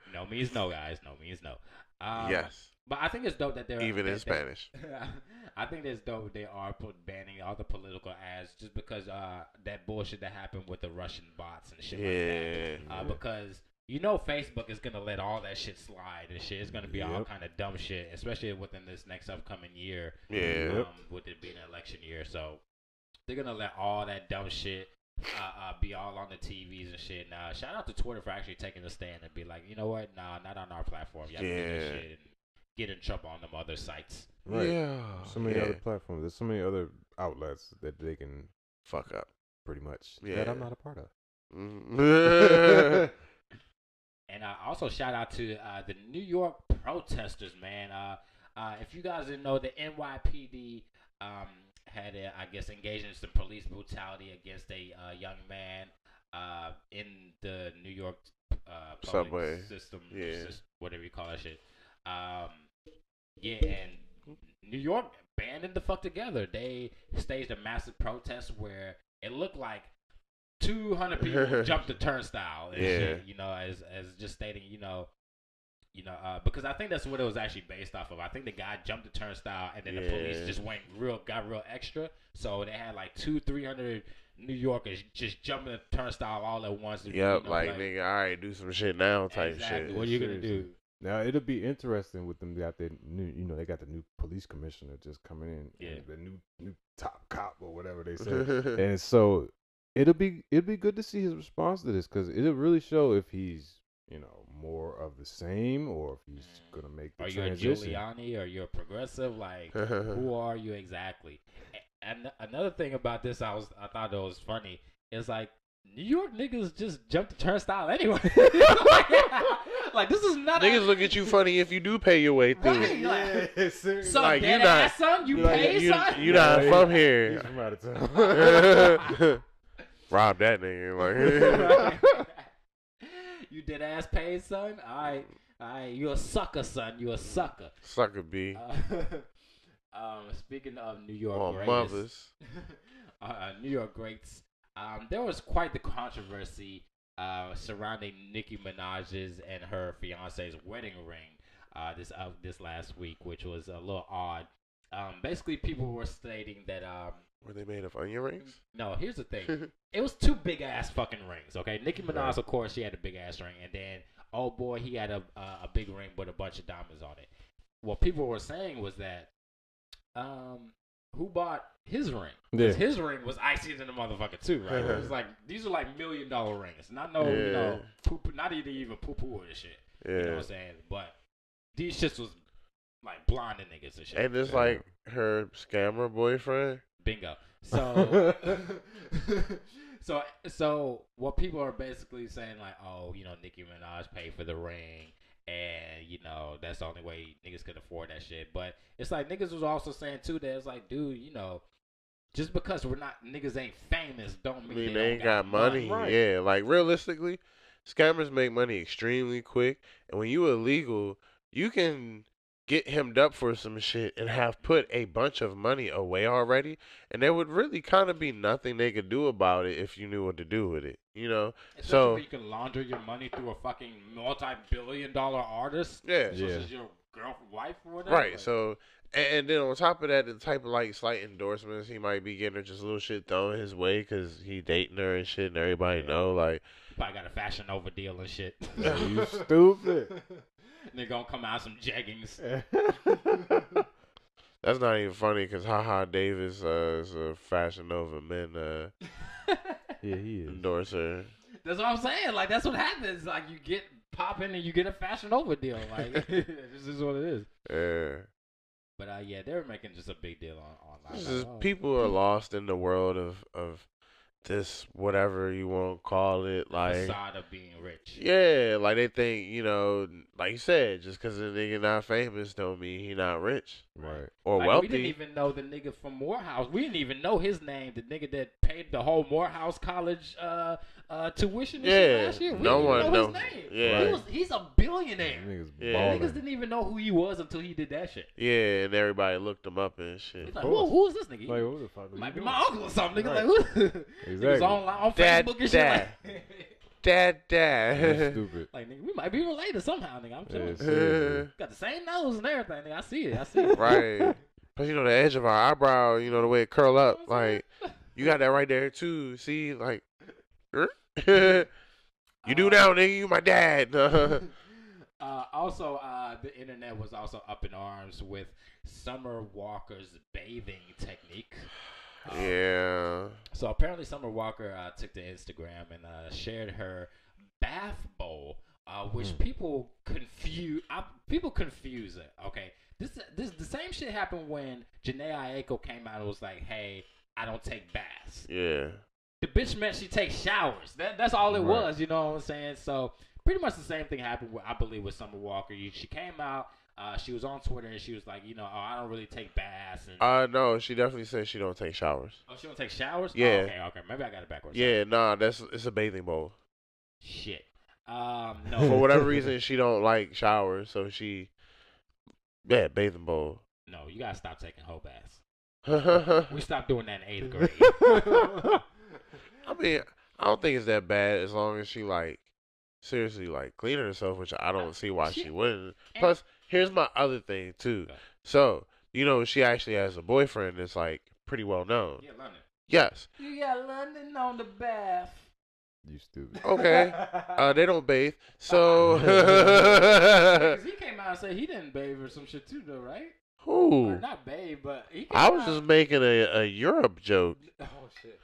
*laughs* no means no, guys. No means no. Um, yes, but I think it's dope that they're even that in they- Spanish. I think it's dope they are put banning all the political ads just because uh that bullshit that happened with the Russian bots and shit like that. Uh, because you know Facebook is gonna let all that shit slide and shit. It's gonna be all kind of dumb shit, especially within this next upcoming year. Yeah. Um, with it being an election year, so they're gonna let all that dumb shit uh, uh, be all on the TVs and shit. Now, shout out to Twitter for actually taking a stand and be like, you know what? Nah, not on our platform. Y'all can this Yeah. shit and get in trouble on them other sites. Right. Yeah. So many yeah. other platforms. There's so many other outlets that they can Fuck up. pretty much Yeah. that I'm not a part of. *laughs* *laughs* And uh, also shout out to uh, the New York protesters, man. Uh, uh, if you guys didn't know, the NYPD um, had, uh, I guess, engaged in some police brutality against a uh, young man uh, in the New York uh, public Subway. system, Yeah. sys- whatever you call that shit. Um, yeah, and New York banded the fuck together. They staged a massive protest where it looked like 200 *laughs* people jumped the turnstile and Yeah. shit, you know, as as just stating, you know, you know, uh, because I think that's what it was actually based off of. I think the guy jumped the turnstile and then the police just went real, got real extra. So they had like two, three hundred New Yorkers just jumping the turnstile all at once. you Yep, know, like, nigga, all right, do some shit now type exactly. shit. What are you gonna do? Now it'll be interesting with them. They got their new, you know, they got the new police commissioner just coming in. Yeah. and the new new top cop or whatever they say. *laughs* and so it'll be it'll be good to see his response to this because it'll really show if he's you know more of the same or if he's Mm. gonna make the Are you a. Giuliani or you're a progressive? Like, who *laughs* are you exactly? And another thing about this, I was I thought it was funny. Is like New York niggas just jump the turnstile anyway. *laughs* like this is not Niggas a, look at you funny if you do pay your way through. Right. Yeah, seriously. son, like, you dead not- ass son. You like, pay you, son. you not Yeah, from He's here. from out of town. *laughs* Rob that nigga. *laughs* Like, you did ass paid son. All right, all right. You a sucker, son. You a sucker. sucker B. Uh, *laughs* um, speaking of New York greatest, mothers. *laughs* uh, uh, New York greats. Um, there was quite the controversy uh, surrounding Nicki Minaj's and her fiance's wedding ring uh, this uh, this last week, which was a little odd. Um, basically, people were stating that um, Were they made of onion rings? no. Here's the thing: *laughs* it was two big ass fucking rings. Okay, Nicki Minaj, Right. of course, she had a big ass ring, and then oh boy, he had a a, a big ring with a bunch of diamonds on it. What people were saying was that um, who bought his ring? 'Cause Yeah. his ring was icy than the motherfucker too, right? it was *laughs* like these are like million dollar rings, not no, you know, poop, not even even poo poo or shit. Yeah. You know what I'm saying? But these shits was like blinding niggas and shit. And it's Yeah. like her scammer boyfriend. Bingo. *laughs* So, so, so what people are basically saying, like, oh, you know, Nicki Minaj paid for the ring, and you know that's the only way niggas could afford that shit. But it's like niggas was also saying too that it's like, dude, you know, just because we're not niggas ain't famous, don't I mean, mean, they, they ain't don't got money. Right. Yeah, like realistically, scammers make money extremely quick, and when you illegal, you can get hemmed up for some shit and have put a bunch of money away already, and there would really kind of be nothing they could do about it if you knew what to do with it. You know? Especially So- when you can launder your money through a fucking multi-billion-dollar artist, Yeah. such Yeah. as your girlfriend, wife, or whatever. Right. Like, So, and, and then on top of that, the type of like slight endorsements he might be getting are just little shit thrown his way because he dating her and shit, and everybody know like, you probably got a Fashion Nova deal and shit. you *laughs* stupid. *laughs* They're gonna come out some jeggings. *laughs* that's not even funny because Haha Davis uh, is a Fashion Nova men uh, *laughs* yeah, he is. endorser. That's what I'm saying. Like that's what happens. Like you get pop in and you get a Fashion Nova deal. Like this is what it is. Yeah. But uh, yeah, they're making just a big deal on online. It's Like, just oh, people are lost in the world of of this whatever you want to call it, like facade of being rich. yeah, like they think you know, like you said, just because a nigga not famous don't mean he not rich Right. or Like, wealthy. We didn't even know the nigga from Morehouse. We didn't even know his name. The nigga that paid the whole Morehouse College uh, uh, tuition Yeah, last year. We no didn't one even know know- his name. yeah. He was, he's a billionaire. Niggas Yeah. Niggas didn't even know who he was until he did that shit. yeah, and everybody looked him up and shit. He's like, who, who is this nigga? Like, what the fuck? Might be you my uncle or something. Nigga, Right. like, who? *laughs* He was Exactly. on, on Dad, Facebook and shit. dad. Like, Dad, *laughs* That's dad. stupid. like, nigga, we might be related somehow, nigga. I'm telling Yeah, you. Got the same nose and everything, nigga. I see it. I see it. right. But you know the edge of our eyebrow, you know the way it curl up, like you got that right there too. See, like, er? *laughs* *laughs* you do Uh, now, nigga. You my dad. *laughs* *laughs* Uh, also, uh, the internet was also up in arms with Summer Walker's bathing technique. Um, *sighs* yeah. So apparently, Summer Walker uh, took to Instagram and uh, shared her bath bowl, uh, which Hmm. people confuse. People confuse it. Okay, this this the same shit happened when Jhené Aiko came out and was like, "Hey, I don't take baths." Yeah. The bitch meant she takes showers. That that's all it Right. was, you know what I'm saying? So pretty much the same thing happened with I believe with Summer Walker. She came out, uh, she was on Twitter and she was like, you know, oh, I don't really take baths and Uh, no, she definitely said she don't take showers. oh, she don't take showers. Yeah. Oh, okay, okay, maybe I got it backwards. Yeah, nah, that's it's a bathing bowl. Shit. Um, For whatever *laughs* reason, she don't like showers, so she, yeah, bathing bowl. no, you gotta stop taking whole baths. *laughs* We stopped doing that in eighth *laughs* grade. Mean, I don't think it's that bad as long as she like seriously like cleaning herself, which I don't see why she She- wouldn't. Plus, here's my other thing too. Okay. So you know, she actually has a boyfriend that's like pretty well known. yeah, London. Yes. You got London on the bath. You stupid. Okay. *laughs* Uh, they don't bathe, so Because he *laughs* came out and said he didn't bathe or some shit too, though, right? Or not bathe, but he. I was out- just making a, a Europe joke. Oh shit.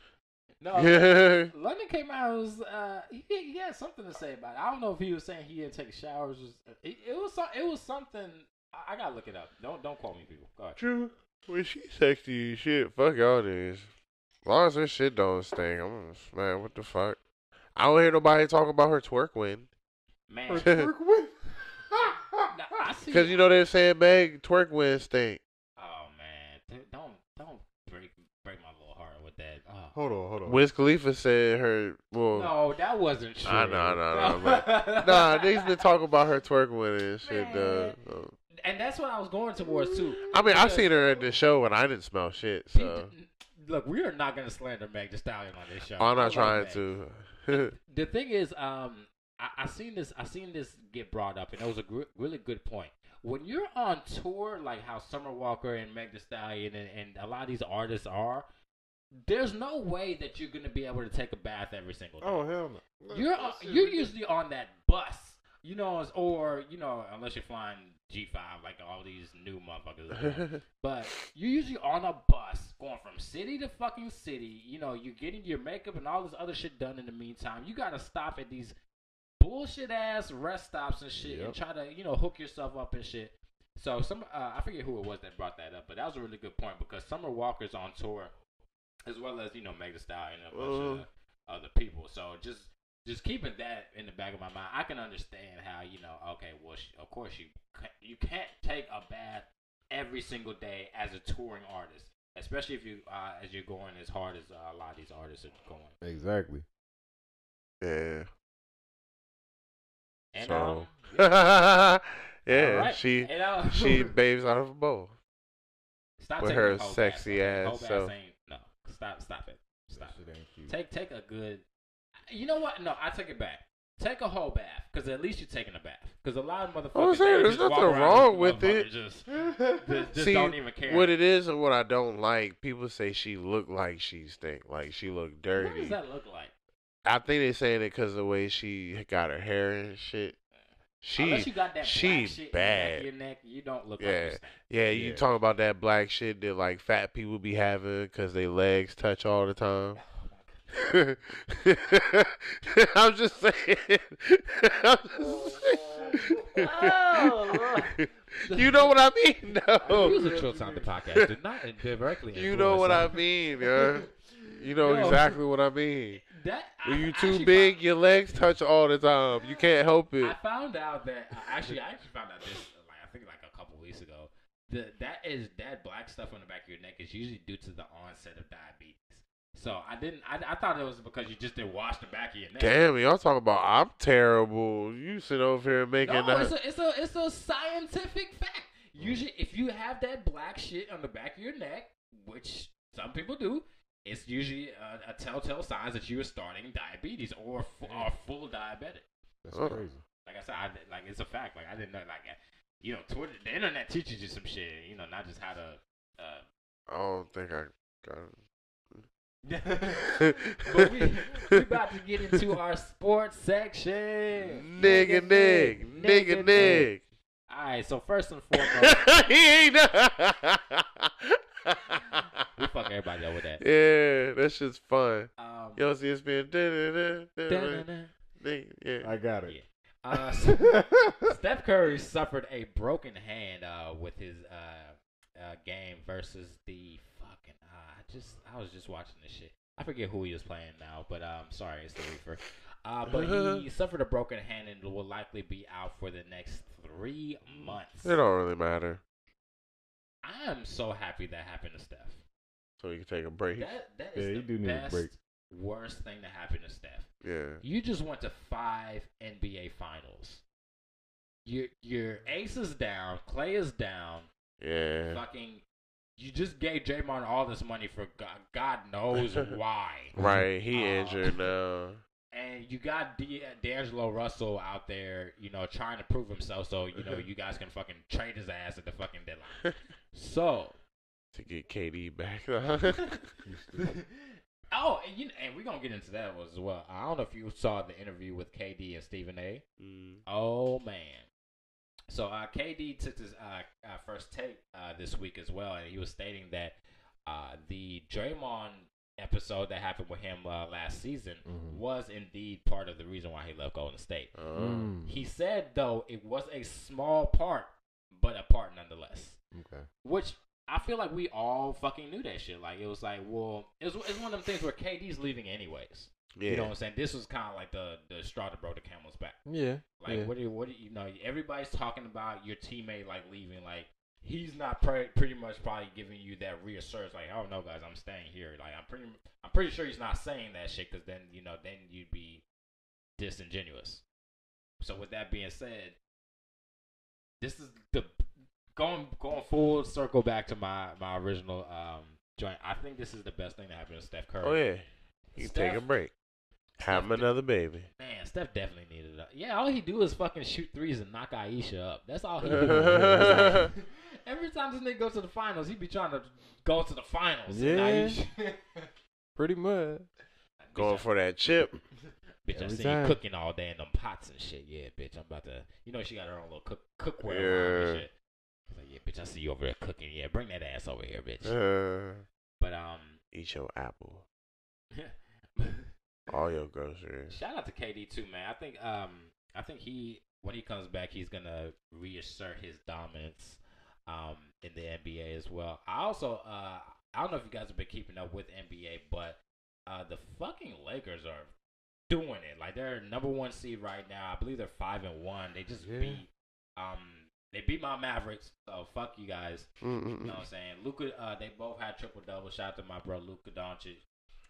No, *laughs* yeah, London came out. and Was uh, he, he had something to say about it. I don't know if he was saying he didn't take showers. Or, it, it was it was something. I, I gotta look it up. Don't don't quote me, people. Go ahead. True. When she sexy as shit, fuck y'all niggas. As long as her shit don't stink, I'm man. What the fuck? I don't hear nobody talk about her twerk win. Man, Work with. now, I see. *laughs* Cause you know they're saying Meg twerk win stink. Oh man, Dude, don't don't break break my little heart with that. Oh. Hold on, hold on. Wiz Khalifa said her. Well, No, that wasn't true. Nah, nah, nah, nah, nah, niggas been talking about her twerk win and shit. Uh, And that's what I was going towards too. I mean, I Because- seen her at the show and I didn't smell shit. So Look, we are not going to slander Meg Thee Stallion on this show. I'm not love trying to. *laughs* The thing is, um, I, I seen this. I seen this get brought up, and it was a gr- really good point. When you're on tour, like how Summer Walker and Meg Thee Stallion and, and a lot of these artists are, there's no way that you're going to be able to take a bath every single day. Oh hell no. You're uh, you're usually on that bus, you know, or you know, unless you're flying G5 like all these new motherfuckers. *laughs* but you're usually on a bus going from city to fucking city. You know, you're getting your makeup and all this other shit done in the meantime. You gotta stop at these bullshit ass rest stops and shit and try to you know hook yourself up and shit. So some uh, I forget who it was that brought that up, but that was a really good point because Summer Walker's on tour, as well as you know Meg Thee Stallion and a bunch Uh-huh. of other people. So just just keeping that in the back of my mind, I can understand how you know. Okay, well, sh- of course you you can't take a bath every single day as a touring artist, especially if you uh, as you're going as hard as uh, a lot of these artists are going. Exactly. yeah. And, So um, *laughs* yeah, alright. she And, uh, she *laughs* bathes out of a bowl. stop with her sexy bath, okay? ass so. bath self. ain't- no, stop, stop it, stop. That shit ain't cute. Take take a good. You know what? No, I take it back. Take a whole bath, because at least you're taking a bath. Because a lot of motherfuckers. I'm saying, there's just nothing wrong with it. Just, *laughs* just, just See, don't even care. What it is and what I don't like, people say she look like she stink, like she look dirty. What does that look like? I think they saying it because of the way she got her hair and shit. She, Unless you got that she black shit bad. in your neck, you don't look Yeah. like you stink. yeah, you Yeah. talking about that black shit that like fat people be having because they legs touch all the time. Oh *laughs* I'm just saying. *laughs* I'm just saying. Oh, *laughs* you know what I mean, though. Use a Chill Time the podcast. Do not directly. You know what I mean, yeah. You know Yo. exactly what I mean. That I- you too big, your legs touch all the time. You can't help it. I found out that uh, actually, I actually found out this like I think like a couple weeks ago. The, that is that black stuff on the back of your neck is usually due to the onset of diabetes. So I didn't. I, I thought it was because you just didn't wash the back of your neck. Damn, it, y'all talking about I'm terrible. You sit over here making No, that. it's a, it's a it's a scientific fact. Usually, if you have that black shit on the back of your neck, which some people do, it's usually a, a telltale signs that you are starting diabetes or f- are full diabetic. That's Oh. crazy. Like I said, I, like it's a fact. Like I didn't know. Like you know, Twitter, the internet teaches you some shit. You know, not just how to. Uh, I don't think I got it. *laughs* but we, we about to get into our sports section. it. Nigga, nig, nigga, nig. All right, so first and foremost, *laughs* he ain't. *laughs* we fuck everybody up with that. Yeah, that shit's fun. Um, You don't see it spin. da-da-da. Yeah. I got it. Yeah. Uh, *laughs* Steph Curry suffered a broken hand uh, with his uh, uh, game versus the fucking. Uh, I just I was just watching this shit. I forget who he was playing now, but um, sorry, it's the reefer. Uh, but he *laughs* suffered a broken hand and will likely be out for the next three months. It don't really matter. I am so happy that happened to Steph. So you can take a break. That that Yeah, is the do need a best, worst thing to happen to Steph. Yeah. You just went to five NBA finals. Your your ace is down, Clay is down. Yeah. Fucking, you just gave Draymond all this money for God, God knows *laughs* why. Right. He Uh, injured now. And you got D- D'Angelo Russell out there, you know, trying to prove himself, so you know *laughs* you guys can fucking trade his ass at the fucking deadline. *laughs* So, to get KD back. *laughs* *laughs* oh, and you and we're gonna get into that as well. I don't know if you saw the interview with KD and Stephen A. Mm. Oh man. So uh, KD took his uh, uh, first take uh, this week as well, and he was stating that uh, the Draymond episode that happened with him uh, last season Mhm. was indeed part of the reason why he left Golden State. Oh. Mm. He said though it was a small part, but apart nonetheless. Okay. Which I feel like we all fucking knew that shit. Like it was like, well, it was, it's one of them things where KD's leaving anyways. Yeah. You know what I'm saying? This was kind of like the the straw that broke the camel's back. Yeah. Like yeah. what do you, what do you, know? Everybody's talking about your teammate like leaving. Like he's not pre- pretty much probably giving you that reassurance. Like oh no guys, I'm staying here. Like I'm pretty I'm pretty sure he's not saying that shit because then you know then you'd be disingenuous. So with that being said, this is the going going full circle back to my my original um joint. I think this is the best thing that happened to Steph Curry. Oh yeah. You can take a break. Have Steph- another baby. Man, Steph definitely needed it. Yeah, all he do is fucking shoot threes and knock Ayesha up. That's all he do. *laughs* *laughs* Every time this nigga goes to the finals, he be trying to go to the finals. Yeah. *laughs* Pretty much. Going for that chip. Bitch, I Every see time. you cooking all day in them pots and shit. Yeah, bitch, I'm about to. You know she got her own little cook cookware Yeah. and shit. He's like, yeah, bitch, I see you over there cooking. Yeah, bring that ass over here, bitch. Uh, But um, eat your apple. *laughs* All your groceries. Shout out to KD too, man. I think um I think he when he comes back he's gonna reassert his dominance um in the NBA as well. I also uh I don't know if you guys have been keeping up with NBA, but uh the fucking Lakers are doing it. Like they're number one seed right now. I believe they're five and one. They just Yeah. beat um they beat my Mavericks, so fuck you guys. You know what I'm saying? Luka, uh, they both had triple doubles. Shout out to my bro Luka Doncic,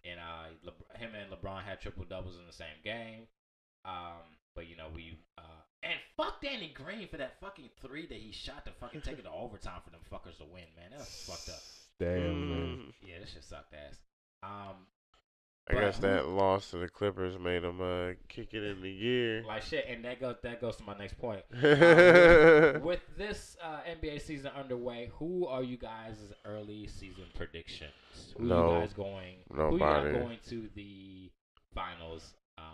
and uh, Le- him and LeBron had triple doubles in the same game. Um, but you know we uh, and fuck Danny Green for that fucking three that he shot to fucking take it to overtime for them fuckers to win, man. That was fucked up. Damn, man. Mm. Yeah, this shit sucked ass. Um, I guess that loss to the Clippers made them uh, kick it in the gear. like shit, and that goes that goes to my next point. *laughs* Um, with this uh, NBA season underway, who are you guys' early season predictions? Who No. you guys going? Who you Nobody. guys going to the finals? Um,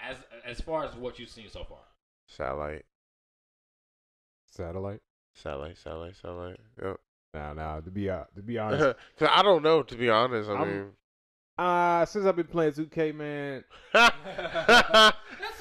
as as far as what you've seen so far. satellite, Satellite. satellite, satellite, satellite. Yep. Nah, nah. To be uh, to be honest, *laughs* Cause I don't know to be honest. I I'm- mean, uh since I've been playing 2K, man, *laughs* That's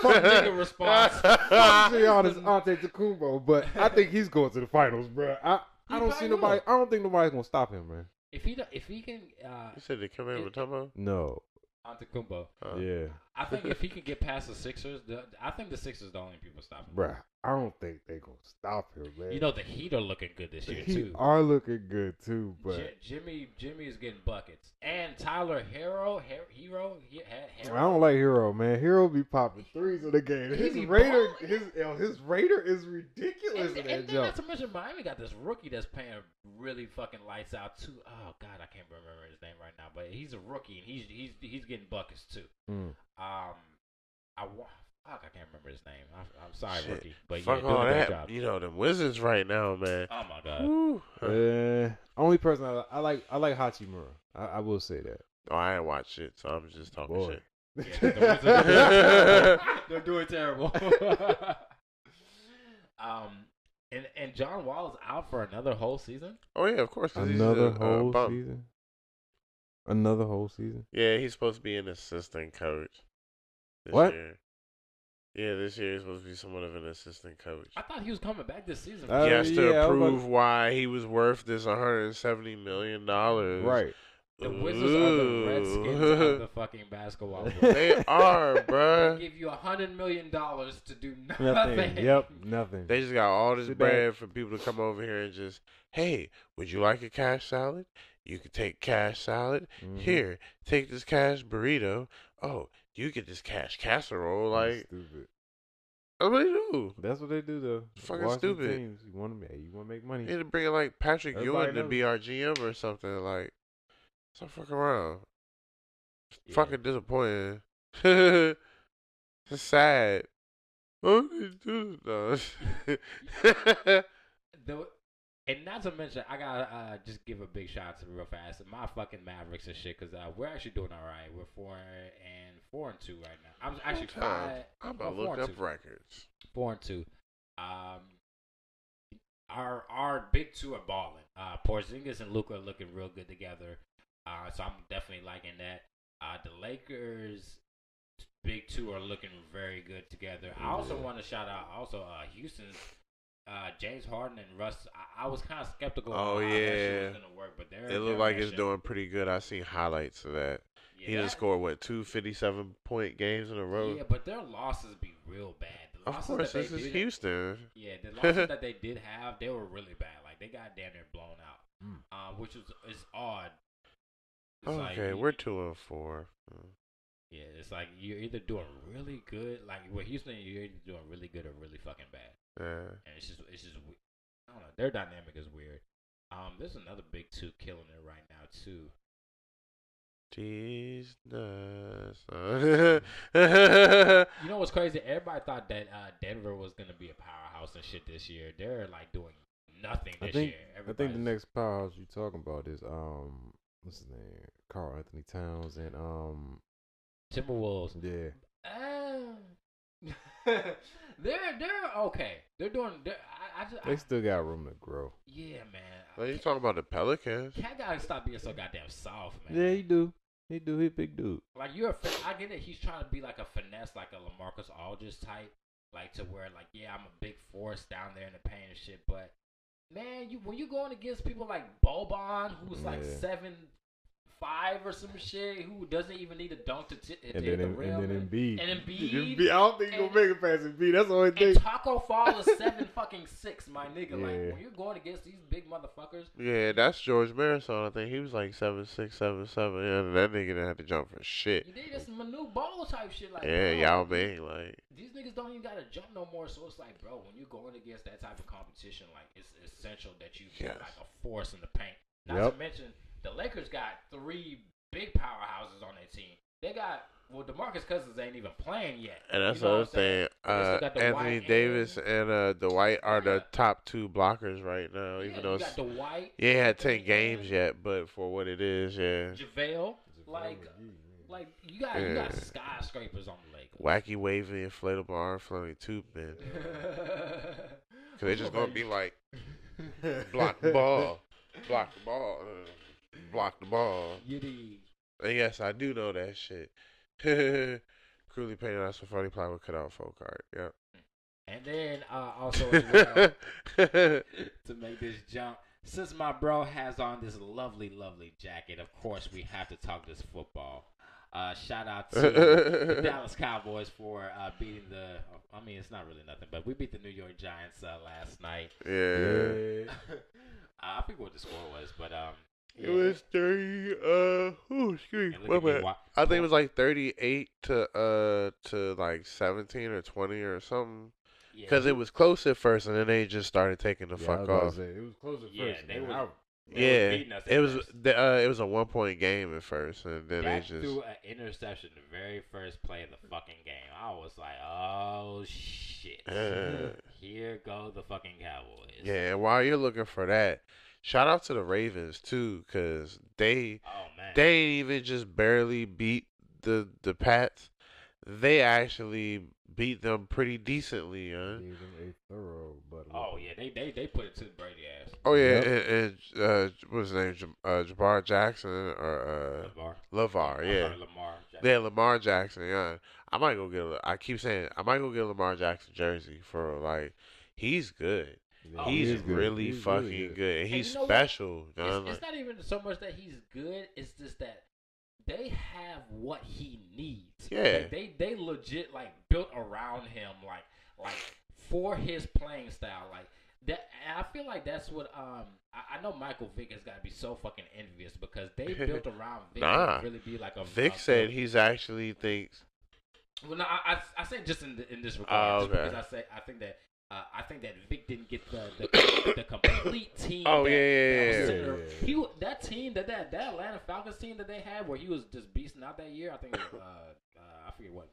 some nigga response. to be honest, Ante Tacumbo, but I think he's going to the finals, bro. I I don't see probably nobody. I don't think nobody's gonna stop him, man. If he don't- if he can uh, You said they come in with Tumbo? No. Antetokounmpo, Uh, yeah, I think if he can get past the *laughs* Sixers, the, I think the Sixers are the only people stopping. bruh. I don't think they gonna stop him, man. You know the Heat are looking good this the year Heat too. are looking good too, but J- Jimmy Jimmy is getting buckets, and Tyler Herro Her- Herro He- He- Herro. I don't like Herro, man. Herro be popping threes in the game. His Raider, balling. his yo, his Raider is ridiculous And, in and that then jump. not to mention Miami got this rookie that's playing really fucking lights out too. Oh god, I can't remember his name right now, but he's a rookie and he's he's he's getting buckets too. Mm. Um, I wa- fuck, I can't remember his name. I, I'm sorry, Shit. rookie, but Fuck yeah, all that. job. You know, the Wizards right now, man. Oh my god. Woo. Uh, only person I, I like, I like Hachimura. I, I will say that. Oh, I ain't watched it, so I'm just talking Boy. shit. *laughs* Yeah, the *laughs* They're doing terrible. *laughs* um, and and John Wall is out for another whole season. Oh yeah, of course. Another a, uh, whole bum. season. Another whole season. Yeah, he's supposed to be an assistant coach. This What? Year. Yeah, this year he's supposed to be somewhat of an assistant coach. I thought he was coming back this season. Uh, he has to yeah, I was about- prove why he was worth this 170 million dollars. Right. the Wizards are the Redskins of the fucking basketball *laughs* world. they are, *laughs* They bruh. give you a hundred million dollars to do nothing. Nothing. yep. *laughs* Nothing. They just got all this Sit back. bread for people to come over here and just, hey, would you like a cash salad? You could take cash salad. Mhm. Here, take this cash burrito. Oh, you get this cash casserole. Like, stupid. that's what they do. That's what they do though. Fucking Washington stupid. Teams, you want to, you want to make money. You need to bring like Patrick Everybody Ewing to be our GM or something. Like, stop fucking around. Yeah. Fucking disappointing. *laughs* it's sad. What did they do? No. *laughs* The, and not to mention, I gotta uh, just give a big shout out to real fast my fucking Mavericks and shit because uh, we're actually doing all right. We're four and four and two right now. I'm actually five. I'm about to four look and up two. records. Four and two. Um, our our big two are balling. Uh, Porzingis and Luka are looking real good together. Uh, so I'm definitely liking that. Uh, the Lakers big two are looking very good together. I also want to shout out also uh, Houston's uh, James Harden and Russ. I, I was kind of skeptical. Oh, on how that shit yeah. was gonna work, but they're It looked they're like it's doing pretty good. I seen highlights of that. Yeah, he done that- scored what two 57 point games in a row. Yeah, but their losses be real bad. The of course, this is did- Houston. Yeah, the *laughs* losses that they did have, they were really bad. Like they got damn near blown out, Mm. uh, which is is odd. It's Okay, you- we're two and four. Mm. Yeah, it's like you're either doing really good, like with Houston, you're either doing really good or really fucking bad, Yeah. and it's just it's just I don't know. Their dynamic is weird. Um, there's another big two killing it right now too. Jesus. *laughs* You know what's crazy? Everybody thought that uh, Denver was gonna be a powerhouse and shit this year. They're like doing nothing this I think year. I think the next powerhouse you're talking about is um what's his name Karl-Anthony Towns and um Timberwolves. yeah Uh, *laughs* they're they're okay. They're doing. They're, I, I just. they I, still got room to grow. yeah, man. Well, you talking about the Pelicans? Cat gotta stop being so goddamn soft, man. Yeah, he do. He do. He a big dude. Like you're a. Fin- I get it. He's trying to be like a finesse, like a LaMarcus Aldridge type, like to where like yeah, I'm a big force down there in the paint and shit. But man, you when you going against people like Boban, who's like Yeah. seven five or some shit who doesn't even need a dunk to, t- to And hit then the and rim. then Embiid. And Embiid. Embiid- I don't think he's and- gonna make it past Embiid. That's the only thing. and Tacko Fall is seven *laughs* fucking six, my nigga. Yeah. Like when you're going against these big motherfuckers, Yeah, that's George Muresan. I think he was like seven six, seven seven. Yeah, and that nigga didn't have to jump for shit. you need this Manute Bol type shit. Like Yeah, bro, Yao Ming, like These niggas don't even gotta jump no more. So it's like, bro, when you're going against that type of competition, like it's essential that you feel Yes. like a force in the paint. Not Yep. to mention the Lakers got three big powerhouses on their team. They got well, DeMarcus Cousins ain't even playing yet. And that's You know what I'm saying? thing. But they still Uh, Anthony Davis and- and uh, Dwight are the Yeah. top two blockers right now. Yeah, even though you got the White, he ain't had ten Anthony games yet, but for what it is, yeah. JaVale, like, like you got you got skyscrapers on the Lakers. Wacky, wavy, inflatable arm flowing tube man. *laughs* Cause they just gonna be like *laughs* block the ball, block the ball, uh, block the ball. And yes, I do know that shit. Cruelly painted out some funny plywood cut out folk art. Yep. And then uh, also as well, *laughs* to make this jump. Since my bro has on this lovely, lovely jacket, of course we have to talk this football. Uh, shout out to the *laughs* Dallas Cowboys for uh, beating the. I mean, it's not really nothing, but we beat the New York Giants uh, last night. yeah. Uh, *laughs* I forget what the score was, but um, It was thirty. Uh, oh, excuse me. And look my at me bad. wa- I think it was like thirty-eight to uh to like seventeen or twenty or something. yeah, Because it was close at first, and then they just started taking the Yeah, I fuck was off. say, it was close at Yeah, first. they man. was- I- they were Yeah, beating us at it was the, uh, it was a one point game at first, and then Dak they just threw an interception the very first play of the fucking game. I was like, oh shit. Uh. *laughs* Here go the fucking Cowboys. yeah. And while you're looking for that, shout out to the Ravens too, because they Oh they ain't even just barely beat the the Pats. They actually beat them pretty decently, huh? Gave a thorough but oh yeah, they they they put it to Brady ass. Oh yeah, Yep. and, and uh, what's his name? Jam- Uh, Jabbar Jackson or Lamar. uh, Lavar? I'm Yeah, sorry, Lamar. Jackson. yeah, Lamar Jackson. Yeah, I might go get. A, I keep saying I might go get a Lamar Jackson jersey for like he's good. Oh, he's he good. really He's fucking really good. And And he's you know special. It's, John. it's not even so much that he's good. It's just that they have what he needs. Yeah. Like, they they legit like built around him like like for his playing style like that. And I feel like that's what um I, I know Michael Vick has got to be so fucking envious because they *laughs* built around Vick Nah. to really be like a Vick a- said he's actually thinks. Well, no, I, I, I say just in the, in this regard, Oh, okay. because I say I think that uh, I think that Vick didn't get the the, *coughs* the complete team. Oh, that, yeah, yeah, that yeah. sitting Yeah, yeah, yeah. He that team that that that Atlanta Falcons team that they had where he was just beasting out that year. I think it was, *coughs* uh, uh, I forget what.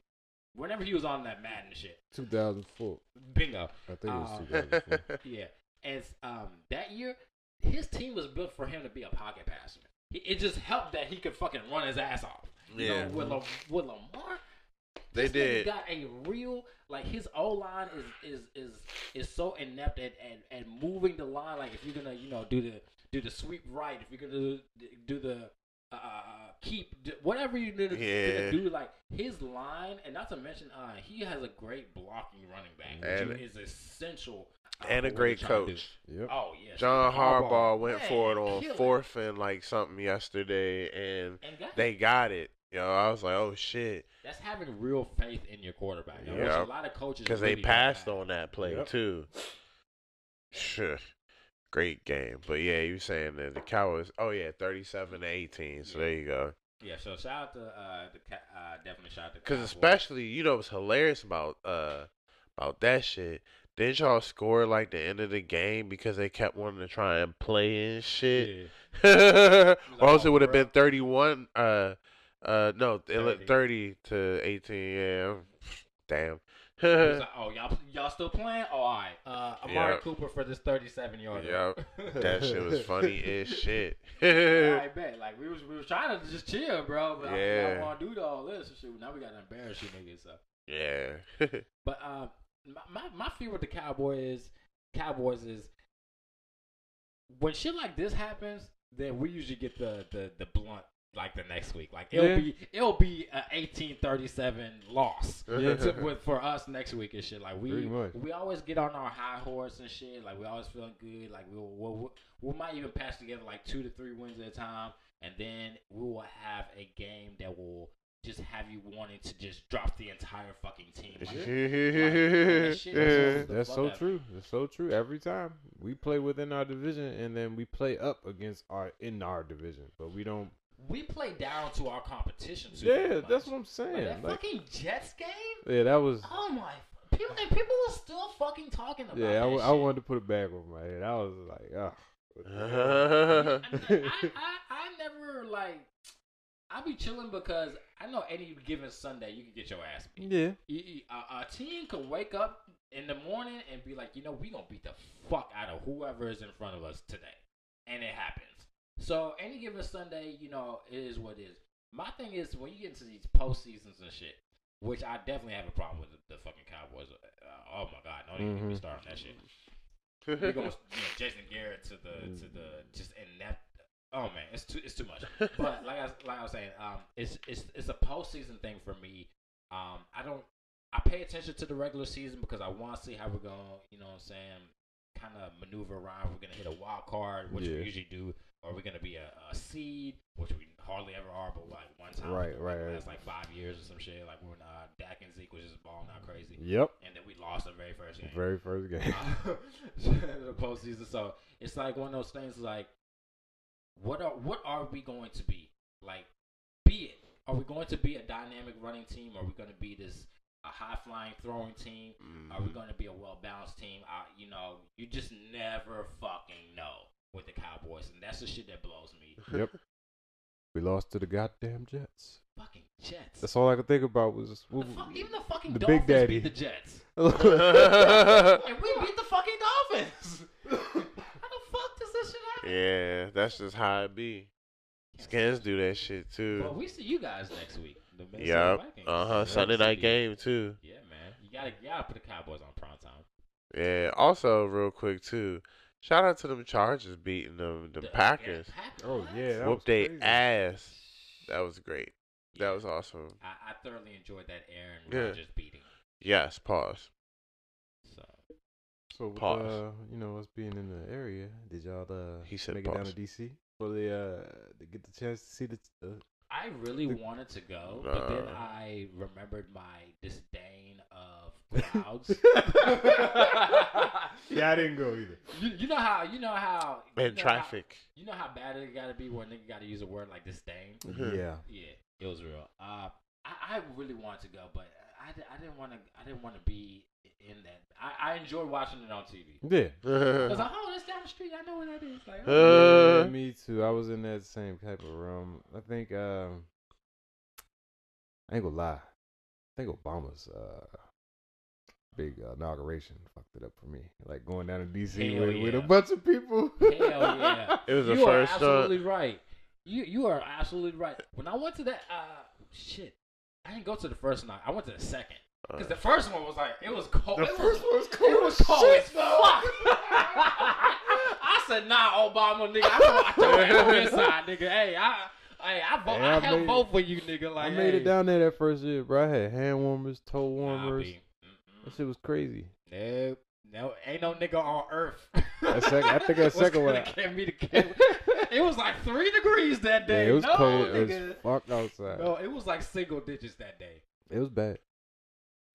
Whenever he was on that Madden shit, 2004. bingo. I think it was Um, 2004. *laughs* Yeah, and um, that year his team was built for him to be a pocket passer. He, it just helped that he could fucking run his ass off. You Yeah. know, with, La, with Lamar, They this nigga did. got a real like his O line is is is is so inept at, at, at moving the line. Like if you're gonna you know do the do the sweep right, if you're gonna do, do the uh, keep do, whatever you do, Yeah. do like his line, and not to mention uh, he has a great blocking running back, And- which is essential. uh, and a great they're trying to do. coach. Yep. Oh yeah, John Harbaugh went man, for it on kill it. fourth and like something yesterday, and and got they got it. Yo, I was like, oh shit, That's having real faith in your quarterback. You know, Yeah. which a lot of coaches because really they passed on that play Yep. too. Sure. Great game, but yeah, you saying that the Cowboys? Oh yeah, thirty-seven to eighteen. So Yeah. there you go. Yeah, so shout out to uh, the uh, definitely shout out to Because especially, you know, what's hilarious about uh about that shit. Didn't y'all score like the end of the game because they kept wanting to try and play and shit? Yeah. *laughs* or else it would have been thirty-one. Uh, uh, no, it 30. looked thirty to eighteen. Yeah, damn. *laughs* Like, oh, y'all, y'all still playing? Oh, all right. Uh, Amari Yep. Cooper for this 37 yard. Yep. *laughs* that shit was funny as shit. *laughs* I bet. Like we was we was trying to just chill, bro. But I, I Yeah. want to do all this shit. Now we got to embarrass you niggas. So. yeah. But um, my, my my fear with the Cowboys, is Cowboys is when shit like this happens, then we usually get the the the blunt like the next week. Like it'll Yeah. be it'll be a eighteen thirty seven loss *laughs* Yeah. to, with, for us next week and shit. Like we we always get on our high horse and shit. Like we always feeling good. Like we'll, we'll we might even pass together like two to three wins at a time, and then we will have a game that will just have you wanting to just drop the entire fucking team. Like, *laughs* like, that shit is That's so out. true. That's so true. Every time we play within our division, and then we play up against our in our division, but we don't. We play down to our competition. Yeah, that's what I'm Like, saying. that Like, fucking Jets game. yeah, that was. Oh my! People and people are still fucking talking about Yeah, I, that w- shit. I wanted to put it back over my head. I was like, ah. *laughs* I, I, I never like. I be chilling because I know any given Sunday you can get your ass beat. yeah. You- you- A, a team could wake up in the morning and be like, you know, we gonna beat the fuck out of whoever is in front of us today, and it happens. So any given Sunday, you know, it is what it is. My thing is when you get into these postseasons and shit, which I definitely have a problem with the, the fucking Cowboys. Uh, oh my god, don't even get me Mhm. started on that shit. *laughs* We're going, you know, Jason Garrett to the to the just inept. Oh man, it's too it's too much. But *laughs* like I like I was saying, um, it's it's it's a postseason thing for me. Um, I don't I pay attention to the regular season because I want to see how we're gonna, you know, what I'm saying, kind of maneuver around. We're gonna hit a wild card, which Yeah. we usually do, or we're gonna be a, a seed, which we hardly ever are, but like one time, Right, like, right, right. like five years or some shit. Like when uh, Dak and Zeke was just balling out crazy, Yep. and then we lost the very first game Very first game. *laughs* *laughs* the postseason. So it's like one of those things. Like, what are what are we going to be? Like, be it. Are we going to be a dynamic running team? Are we going to be this a high flying throwing team? Are we going to be a well balanced team? Uh, you know, you just never fucking know with the Cowboys, and that's the shit that blows me. *laughs* yep. We lost to the goddamn Jets. Fucking Jets. That's all I could think about was The fuck, even the fucking the Dolphins Big Daddy. beat the Jets, yeah, *laughs* and we beat the fucking Dolphins. *laughs* How the fuck does this shit happen? Yeah, that's just how it be. Skins do that shit too. Well, we see you guys next week. The Minnesota Yep. Vikings. Uh huh. Sunday night be- game too. Yeah, man. You gotta, you gotta put the Cowboys on prime time. Yeah. Also, real quick too. Shout out to them Chargers beating them the, The- Packers. Yeah, Packers. Oh, yeah, that Whoop they ass. That was great. Yeah. That was awesome. I, I thoroughly enjoyed that Aaron Yeah. Rodgers beating. Yes. Pause. So So, with, Pause. uh, you know, us being in the area, did y'all uh, He said make it down to DC for the uh, to get the chance to see the? Uh, I really The- wanted to go, but then I remembered my disdain of *laughs* crowds. yeah, I didn't go either. You, you know how you know how you And know traffic. How, you know how bad it gotta be when nigga gotta use a word like disdain. yeah, Yeah, it was real. Uh, I, I really wanted to go, but I, I didn't want to. I didn't want to be in that. I, I enjoyed watching it on TV. yeah. *laughs* I was like, oh, that's down the street. I know where that is. Like, oh. yeah, *laughs* me too. I was in that same type of room. I think um, I ain't gonna lie. I think Obama's uh, big uh, inauguration fucked it up for me. Like going down to DC Hell with, with a bunch of people. Hell yeah! *laughs* It was the you first, are uh, absolutely right. You you are absolutely right. When I went to that, uh, shit, I didn't go to the first night. I went to the second uh. because the first one was like it was cold. The it first was, one was cold It was cold shit, as fuck. *laughs* I said, nah, Obama, nigga. I throw, I throw that on inside, nigga. Hey, I. Hey, I vote. Hey, I, I help made- vote for you, nigga. Like, I made hey. it down there that first year, bro. I had hand warmers, toe warmers. B. Mm-mm. that shit was crazy. Nope. No, ain't no nigga on earth. That sec- I think that *laughs* Was second one- gonna Get me to kill. *laughs* It was like three degrees that Yeah, day. it was no, cold nigga. as fuck outside. No, it was like single digits that day. It was bad.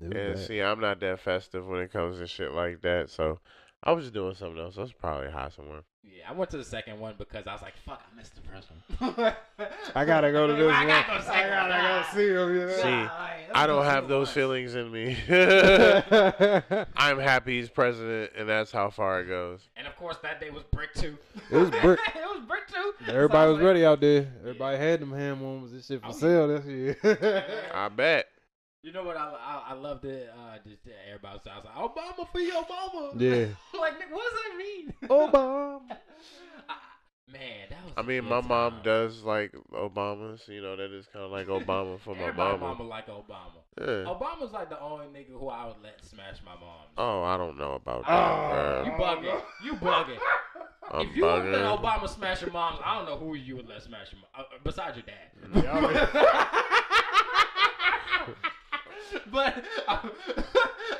It was And bad. see, I'm not that festive when it comes to shit like that. So I was just doing something else. I was probably high somewhere. Yeah, I went to the second one because I was like, "Fuck, I missed the first one." I gotta go to *laughs* this I one. gotta go I gotta go see him. You know? See, like, I don't have those one. feelings in me. *laughs* I'm happy he's president, and that's how far it goes. And of course, that day was brick two. It was brick. *laughs* it was brick two. So Everybody was like, ready out there. Everybody had them hand warmers. This shit for Oh, sale this year. I bet. You know what? I I, I loved it. Uh, just everybody was like, "Obama for your mama." yeah. *laughs* like, what does that mean? Obama. *laughs* I- Man, that was. I a mean, good my mom time. does like Obama's. You know, that is kind of like Obama for my Everybody mama. mama like Obama. Yeah. Obama's like the only nigga who I would let smash my mom. Oh, I don't know about Oh, that, you bugging. You bugging. I'm if you would let. Obama smash your moms, I don't know who you would let smash your mom uh, besides your dad. *laughs* but I,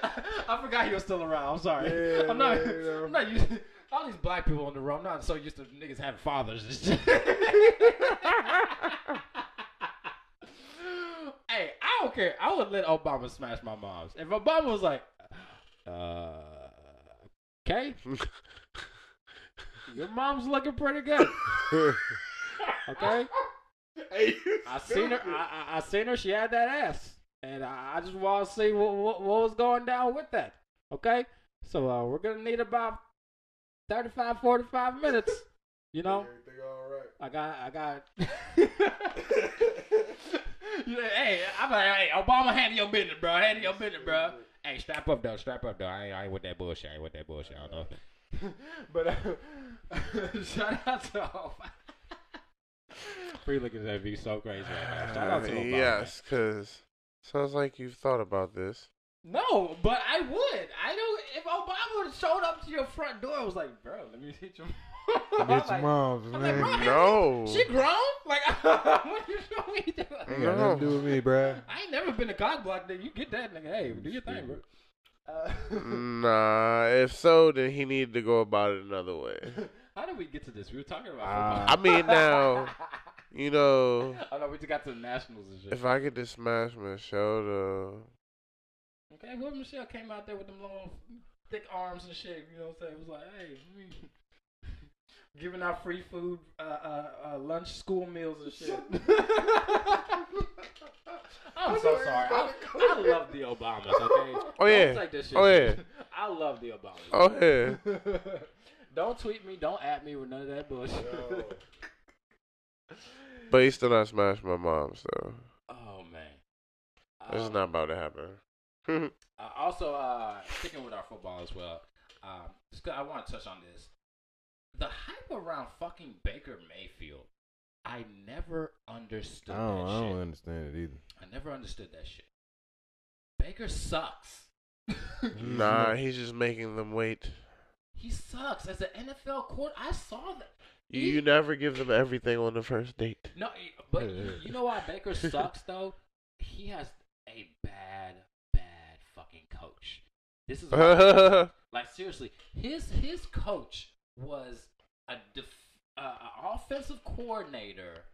*laughs* I forgot he was still around. I'm sorry. Yeah, I'm not. man, know. I'm not used. All these black people in the room. I'm not so used to niggas having fathers. and shit. *laughs* hey, I don't care. I would let Obama smash my moms. If Obama was like, uh, okay, *laughs* your mom's looking pretty good. Okay. Hey, I seen her. I, I, I seen her. She had that ass, and I, I just want to see what, what what was going down with that. Okay, so uh, we're gonna need about 35, 45 minutes. You know, Everything all right. I got, I got. *laughs* *laughs* hey, I'm like, hey, Obama, handle your business, bro. Handle your business, bro. Hey, strap up though, strap up though. I ain't, I ain't with that bullshit. I ain't with that bullshit. I don't know. *laughs* but uh, shout out to Obama. Free looking at that be so crazy right now. Shout out to Obama. yes, because sounds like you've thought about this. No, but I would. I know if Obama would have showed up to your front door, I was like, bro, let me hit your mom. Get your *laughs* like, moms, I'm like, man. bro, No. She grown? Like, *laughs* what you show me doing? Ain't got nothing to do with me, bruh. *laughs* I ain't never been a cock block nigga. You get that nigga. Hey, do your thing, bro. Uh, Nah, if so, then he needed to go about it another way. how did we get to this? We were talking about football. I mean, now, you know, I know we just got to the Nationals and shit. if I get to smash Michelle, though, Okay, whoever Michelle came out there with them long, thick arms and shit, you know what I'm saying? It was like, hey, we *laughs* giving out free food, uh, uh, uh, lunch, school meals and shit. *laughs* *laughs* I'm so sorry. I, I love the Obamas, okay? Oh, Don't yeah. take this shit. Oh, yeah. I love the Obamas. oh yeah, don't tweet me. Don't at me with none of that bullshit. But he still not smash my mom's though. oh man. This is Um, not about to happen. *laughs* Uh, also, uh, sticking with our football as well, um, just 'cause I want to touch on this. The hype around fucking Baker Mayfield, I never understood I don't, I don't understand it either. I never understood that shit. Baker sucks. nah, *laughs* he's just making them wait. he sucks as an NFL court. I saw that. You, you never give them everything on the first date. No, but *laughs* you- know why Baker sucks though? He has a bad, bad fucking coach. This is *laughs* Like seriously, his his coach was a def- uh, offensive coordinator.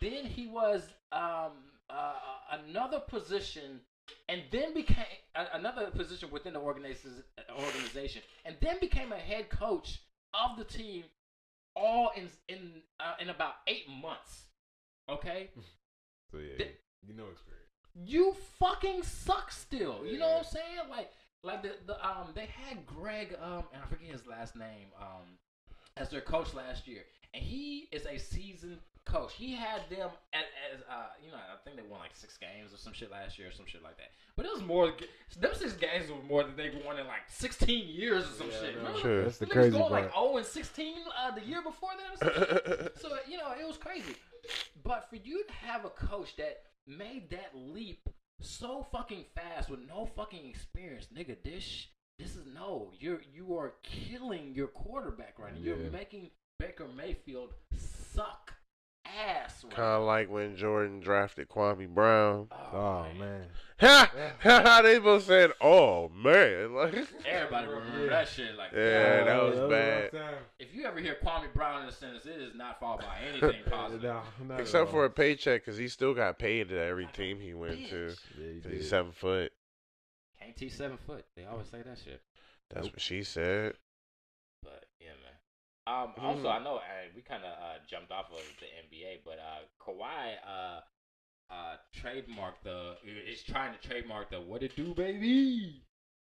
Then he was um, uh, another position, and then became uh, another position within the organization. Organization, and then became a head coach of the team, all in in uh, in about eight months. Okay, *laughs* So yeah, Th- you know experience. you fucking suck still. You know what I'm saying? Like like the, the um they had Greg um and I forget his last name um as their coach last year. And he is a seasoned coach. He had them at, as uh you know, I think they won like six games or some shit last year or some shit like that. But it was more them six games were more than they won in like sixteen years or some Yeah, shit. no, Remember? Sure. That's the Niggas crazy going part. like 0 and 16 uh, the year before that or. *laughs* So you know, it was crazy. But for you to have a coach that made that leap so fucking fast with no fucking experience, nigga, this this is no. You're you are killing your quarterback right now. You're making Baker Mayfield suck ass right kind of like when Jordan drafted Kwame Brown. now. Oh man, Ha! *laughs* they both said, "Oh man!" *laughs* Like, Everybody remember that shit. Like, Yeah, that yo, was bad. if you ever hear Kwame Brown in a sentence, it is not followed by anything *laughs* positive. No, Except for a paycheck, because he still got paid at every team he went to. Yeah, you 'Cause did. he's seven foot. Can't teach seven foot. They always say that shit. That's what she said. But yeah, man. Um, also, I know uh, we kind of uh, jumped off of the NBA, but uh, Kawhi uh, uh, trademarked the. Is trying to trademark the "What it do, baby."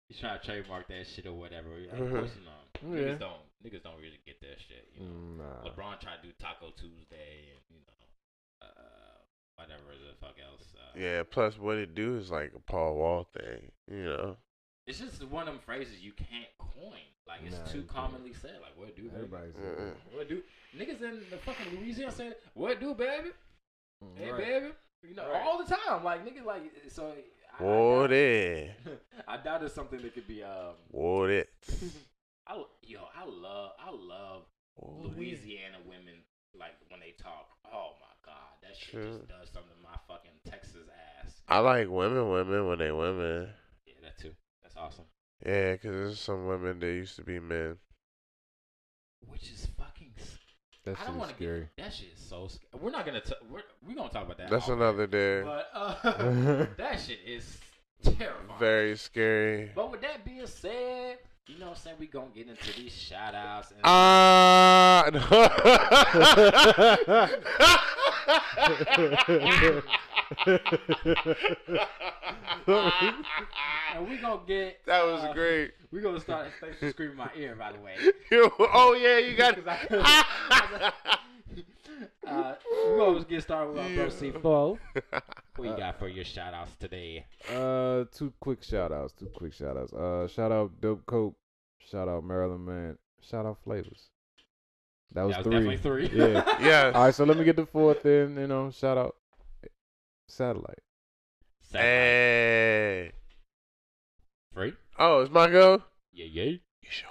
He's trying to trademark that shit or whatever. Of course, you know, Yeah. niggas don't niggas don't really get that shit. You know, Mm, nah. LeBron tried to do Taco Tuesday and you know, uh, whatever the fuck else. Uh, Yeah. Plus, what it do is like a Paul Wall thing. You know. It's just one of them phrases you can't coin. Like it's Nah, too you can't. commonly said. Like what it do, baby? Everybody's Uh-uh. What do niggas in the fucking Louisiana saying what do, baby? Mm, Hey, right. baby. You know, Right. all the time. Like niggas, like so. I, What I, it? doubt, *laughs* I doubt it's something that could be. Um, What it? *laughs* I yo, I love, I love Ooh, Louisiana women, like when they talk, oh my god, that shit True. just does something to my fucking Texas ass. I like women, women when they women. Yeah, that too. That's awesome. Yeah, because there's some women that used to be men. Which is fucking. s- That I don't want to scary. get. That shit is so. sc- We're not gonna. T- we're we gonna talk about that. That's another air. day. But uh, *laughs* *laughs* that shit is terrifying. Very scary. But with that being said, you know what I'm saying? We gonna get into these shout outs and Ah. *laughs* and we gonna get that was uh, great. We gonna start thanks for screaming my ear by the way. *laughs* oh yeah, you got. *laughs* uh, we gonna get started with our bro Yeah. C4. What you got for your shout outs today? Uh, two quick shout outs. Two quick shout outs. Uh, shout out Dope Cope. Shout out Maryland Man. Shout out Flavors. That was, that was three. definitely three. Yeah. *laughs* yes. All right, so let me get the fourth in. You know, shout out Satellite. Satellite. Hey. Free? Oh, it's my go. Yeah, yeah. You sure?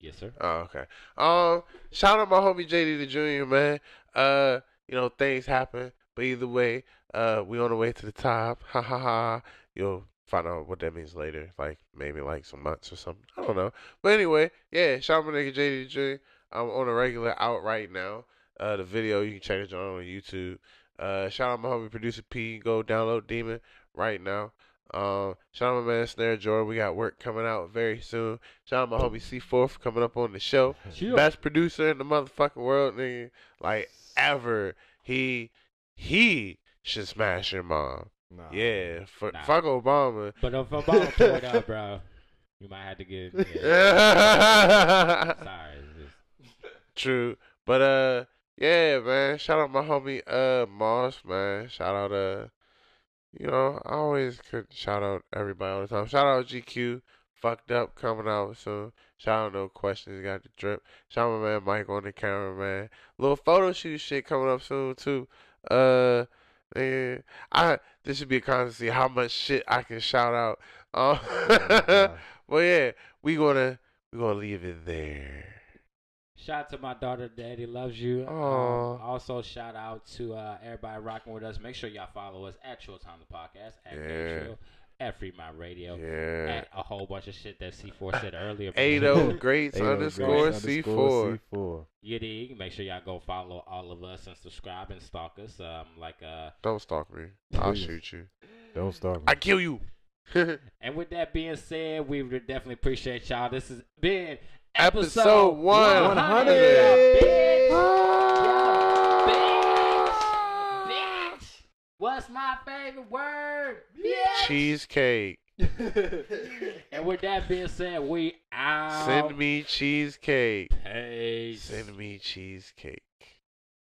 Yes, sir. Oh, okay. Um, shout out my homie JD the Junior, man. Uh, you know things happen, but either way, uh, we on the way to the top. *laughs* Ha ha ha. You'll find out what that means later, like maybe like some months or something. I don't know. But anyway, yeah. Shout out my nigga JDJ. I'm on a regular out right now. Uh, the video you can check it out on YouTube. Uh, shout out my homie producer P. Go download Demon right now. Um, shout out my man Snare Jordan. We got work coming out very soon. Shout out my homie C4 for coming up on the show. *laughs* Best producer in the motherfucking world, nigga. Like ever. He he should smash your mom. Nah. Yeah. F- Nah. Fuck Obama. But if I'm about to it up, bro, you might have to get. Yeah. *laughs* Sorry. it's just- True. But uh yeah, man. Shout out my homie uh Moss, man. Shout out uh you know, I always could shout out everybody all the time. Shout out GQ, fucked up coming out soon. Shout out no questions, got the drip. Shout out my man Mike on the camera, man. Little photo shoot shit coming up soon too. Uh nigga, I this should be a contest to see how much shit I can shout out. Um, well *laughs* yeah, we gonna we gonna leave it there. Shout out to my daughter, Daddy loves you. Um, also, shout out to uh, everybody rocking with us. Make sure y'all follow us at Chill Time the Podcast, at Yeah. Chill, at Free My Radio, Yeah. at a whole bunch of shit that C4 said earlier. Ado *laughs* greats underscore C4. underscore C4. You dig? Make sure y'all go follow all of us and subscribe and stalk us. Um, like uh, Don't stalk me. I'll shoot you. Don't stalk me. I kill you. *laughs* and with that being said, we would definitely appreciate y'all. This has been Episode episode 100. 100. Yeah, bitch. Yeah, bitch. Bitch. What's my favorite word? Bitch. Cheesecake. *laughs* and with that being said, we out. Send me cheesecake. Peace. Send me cheesecake.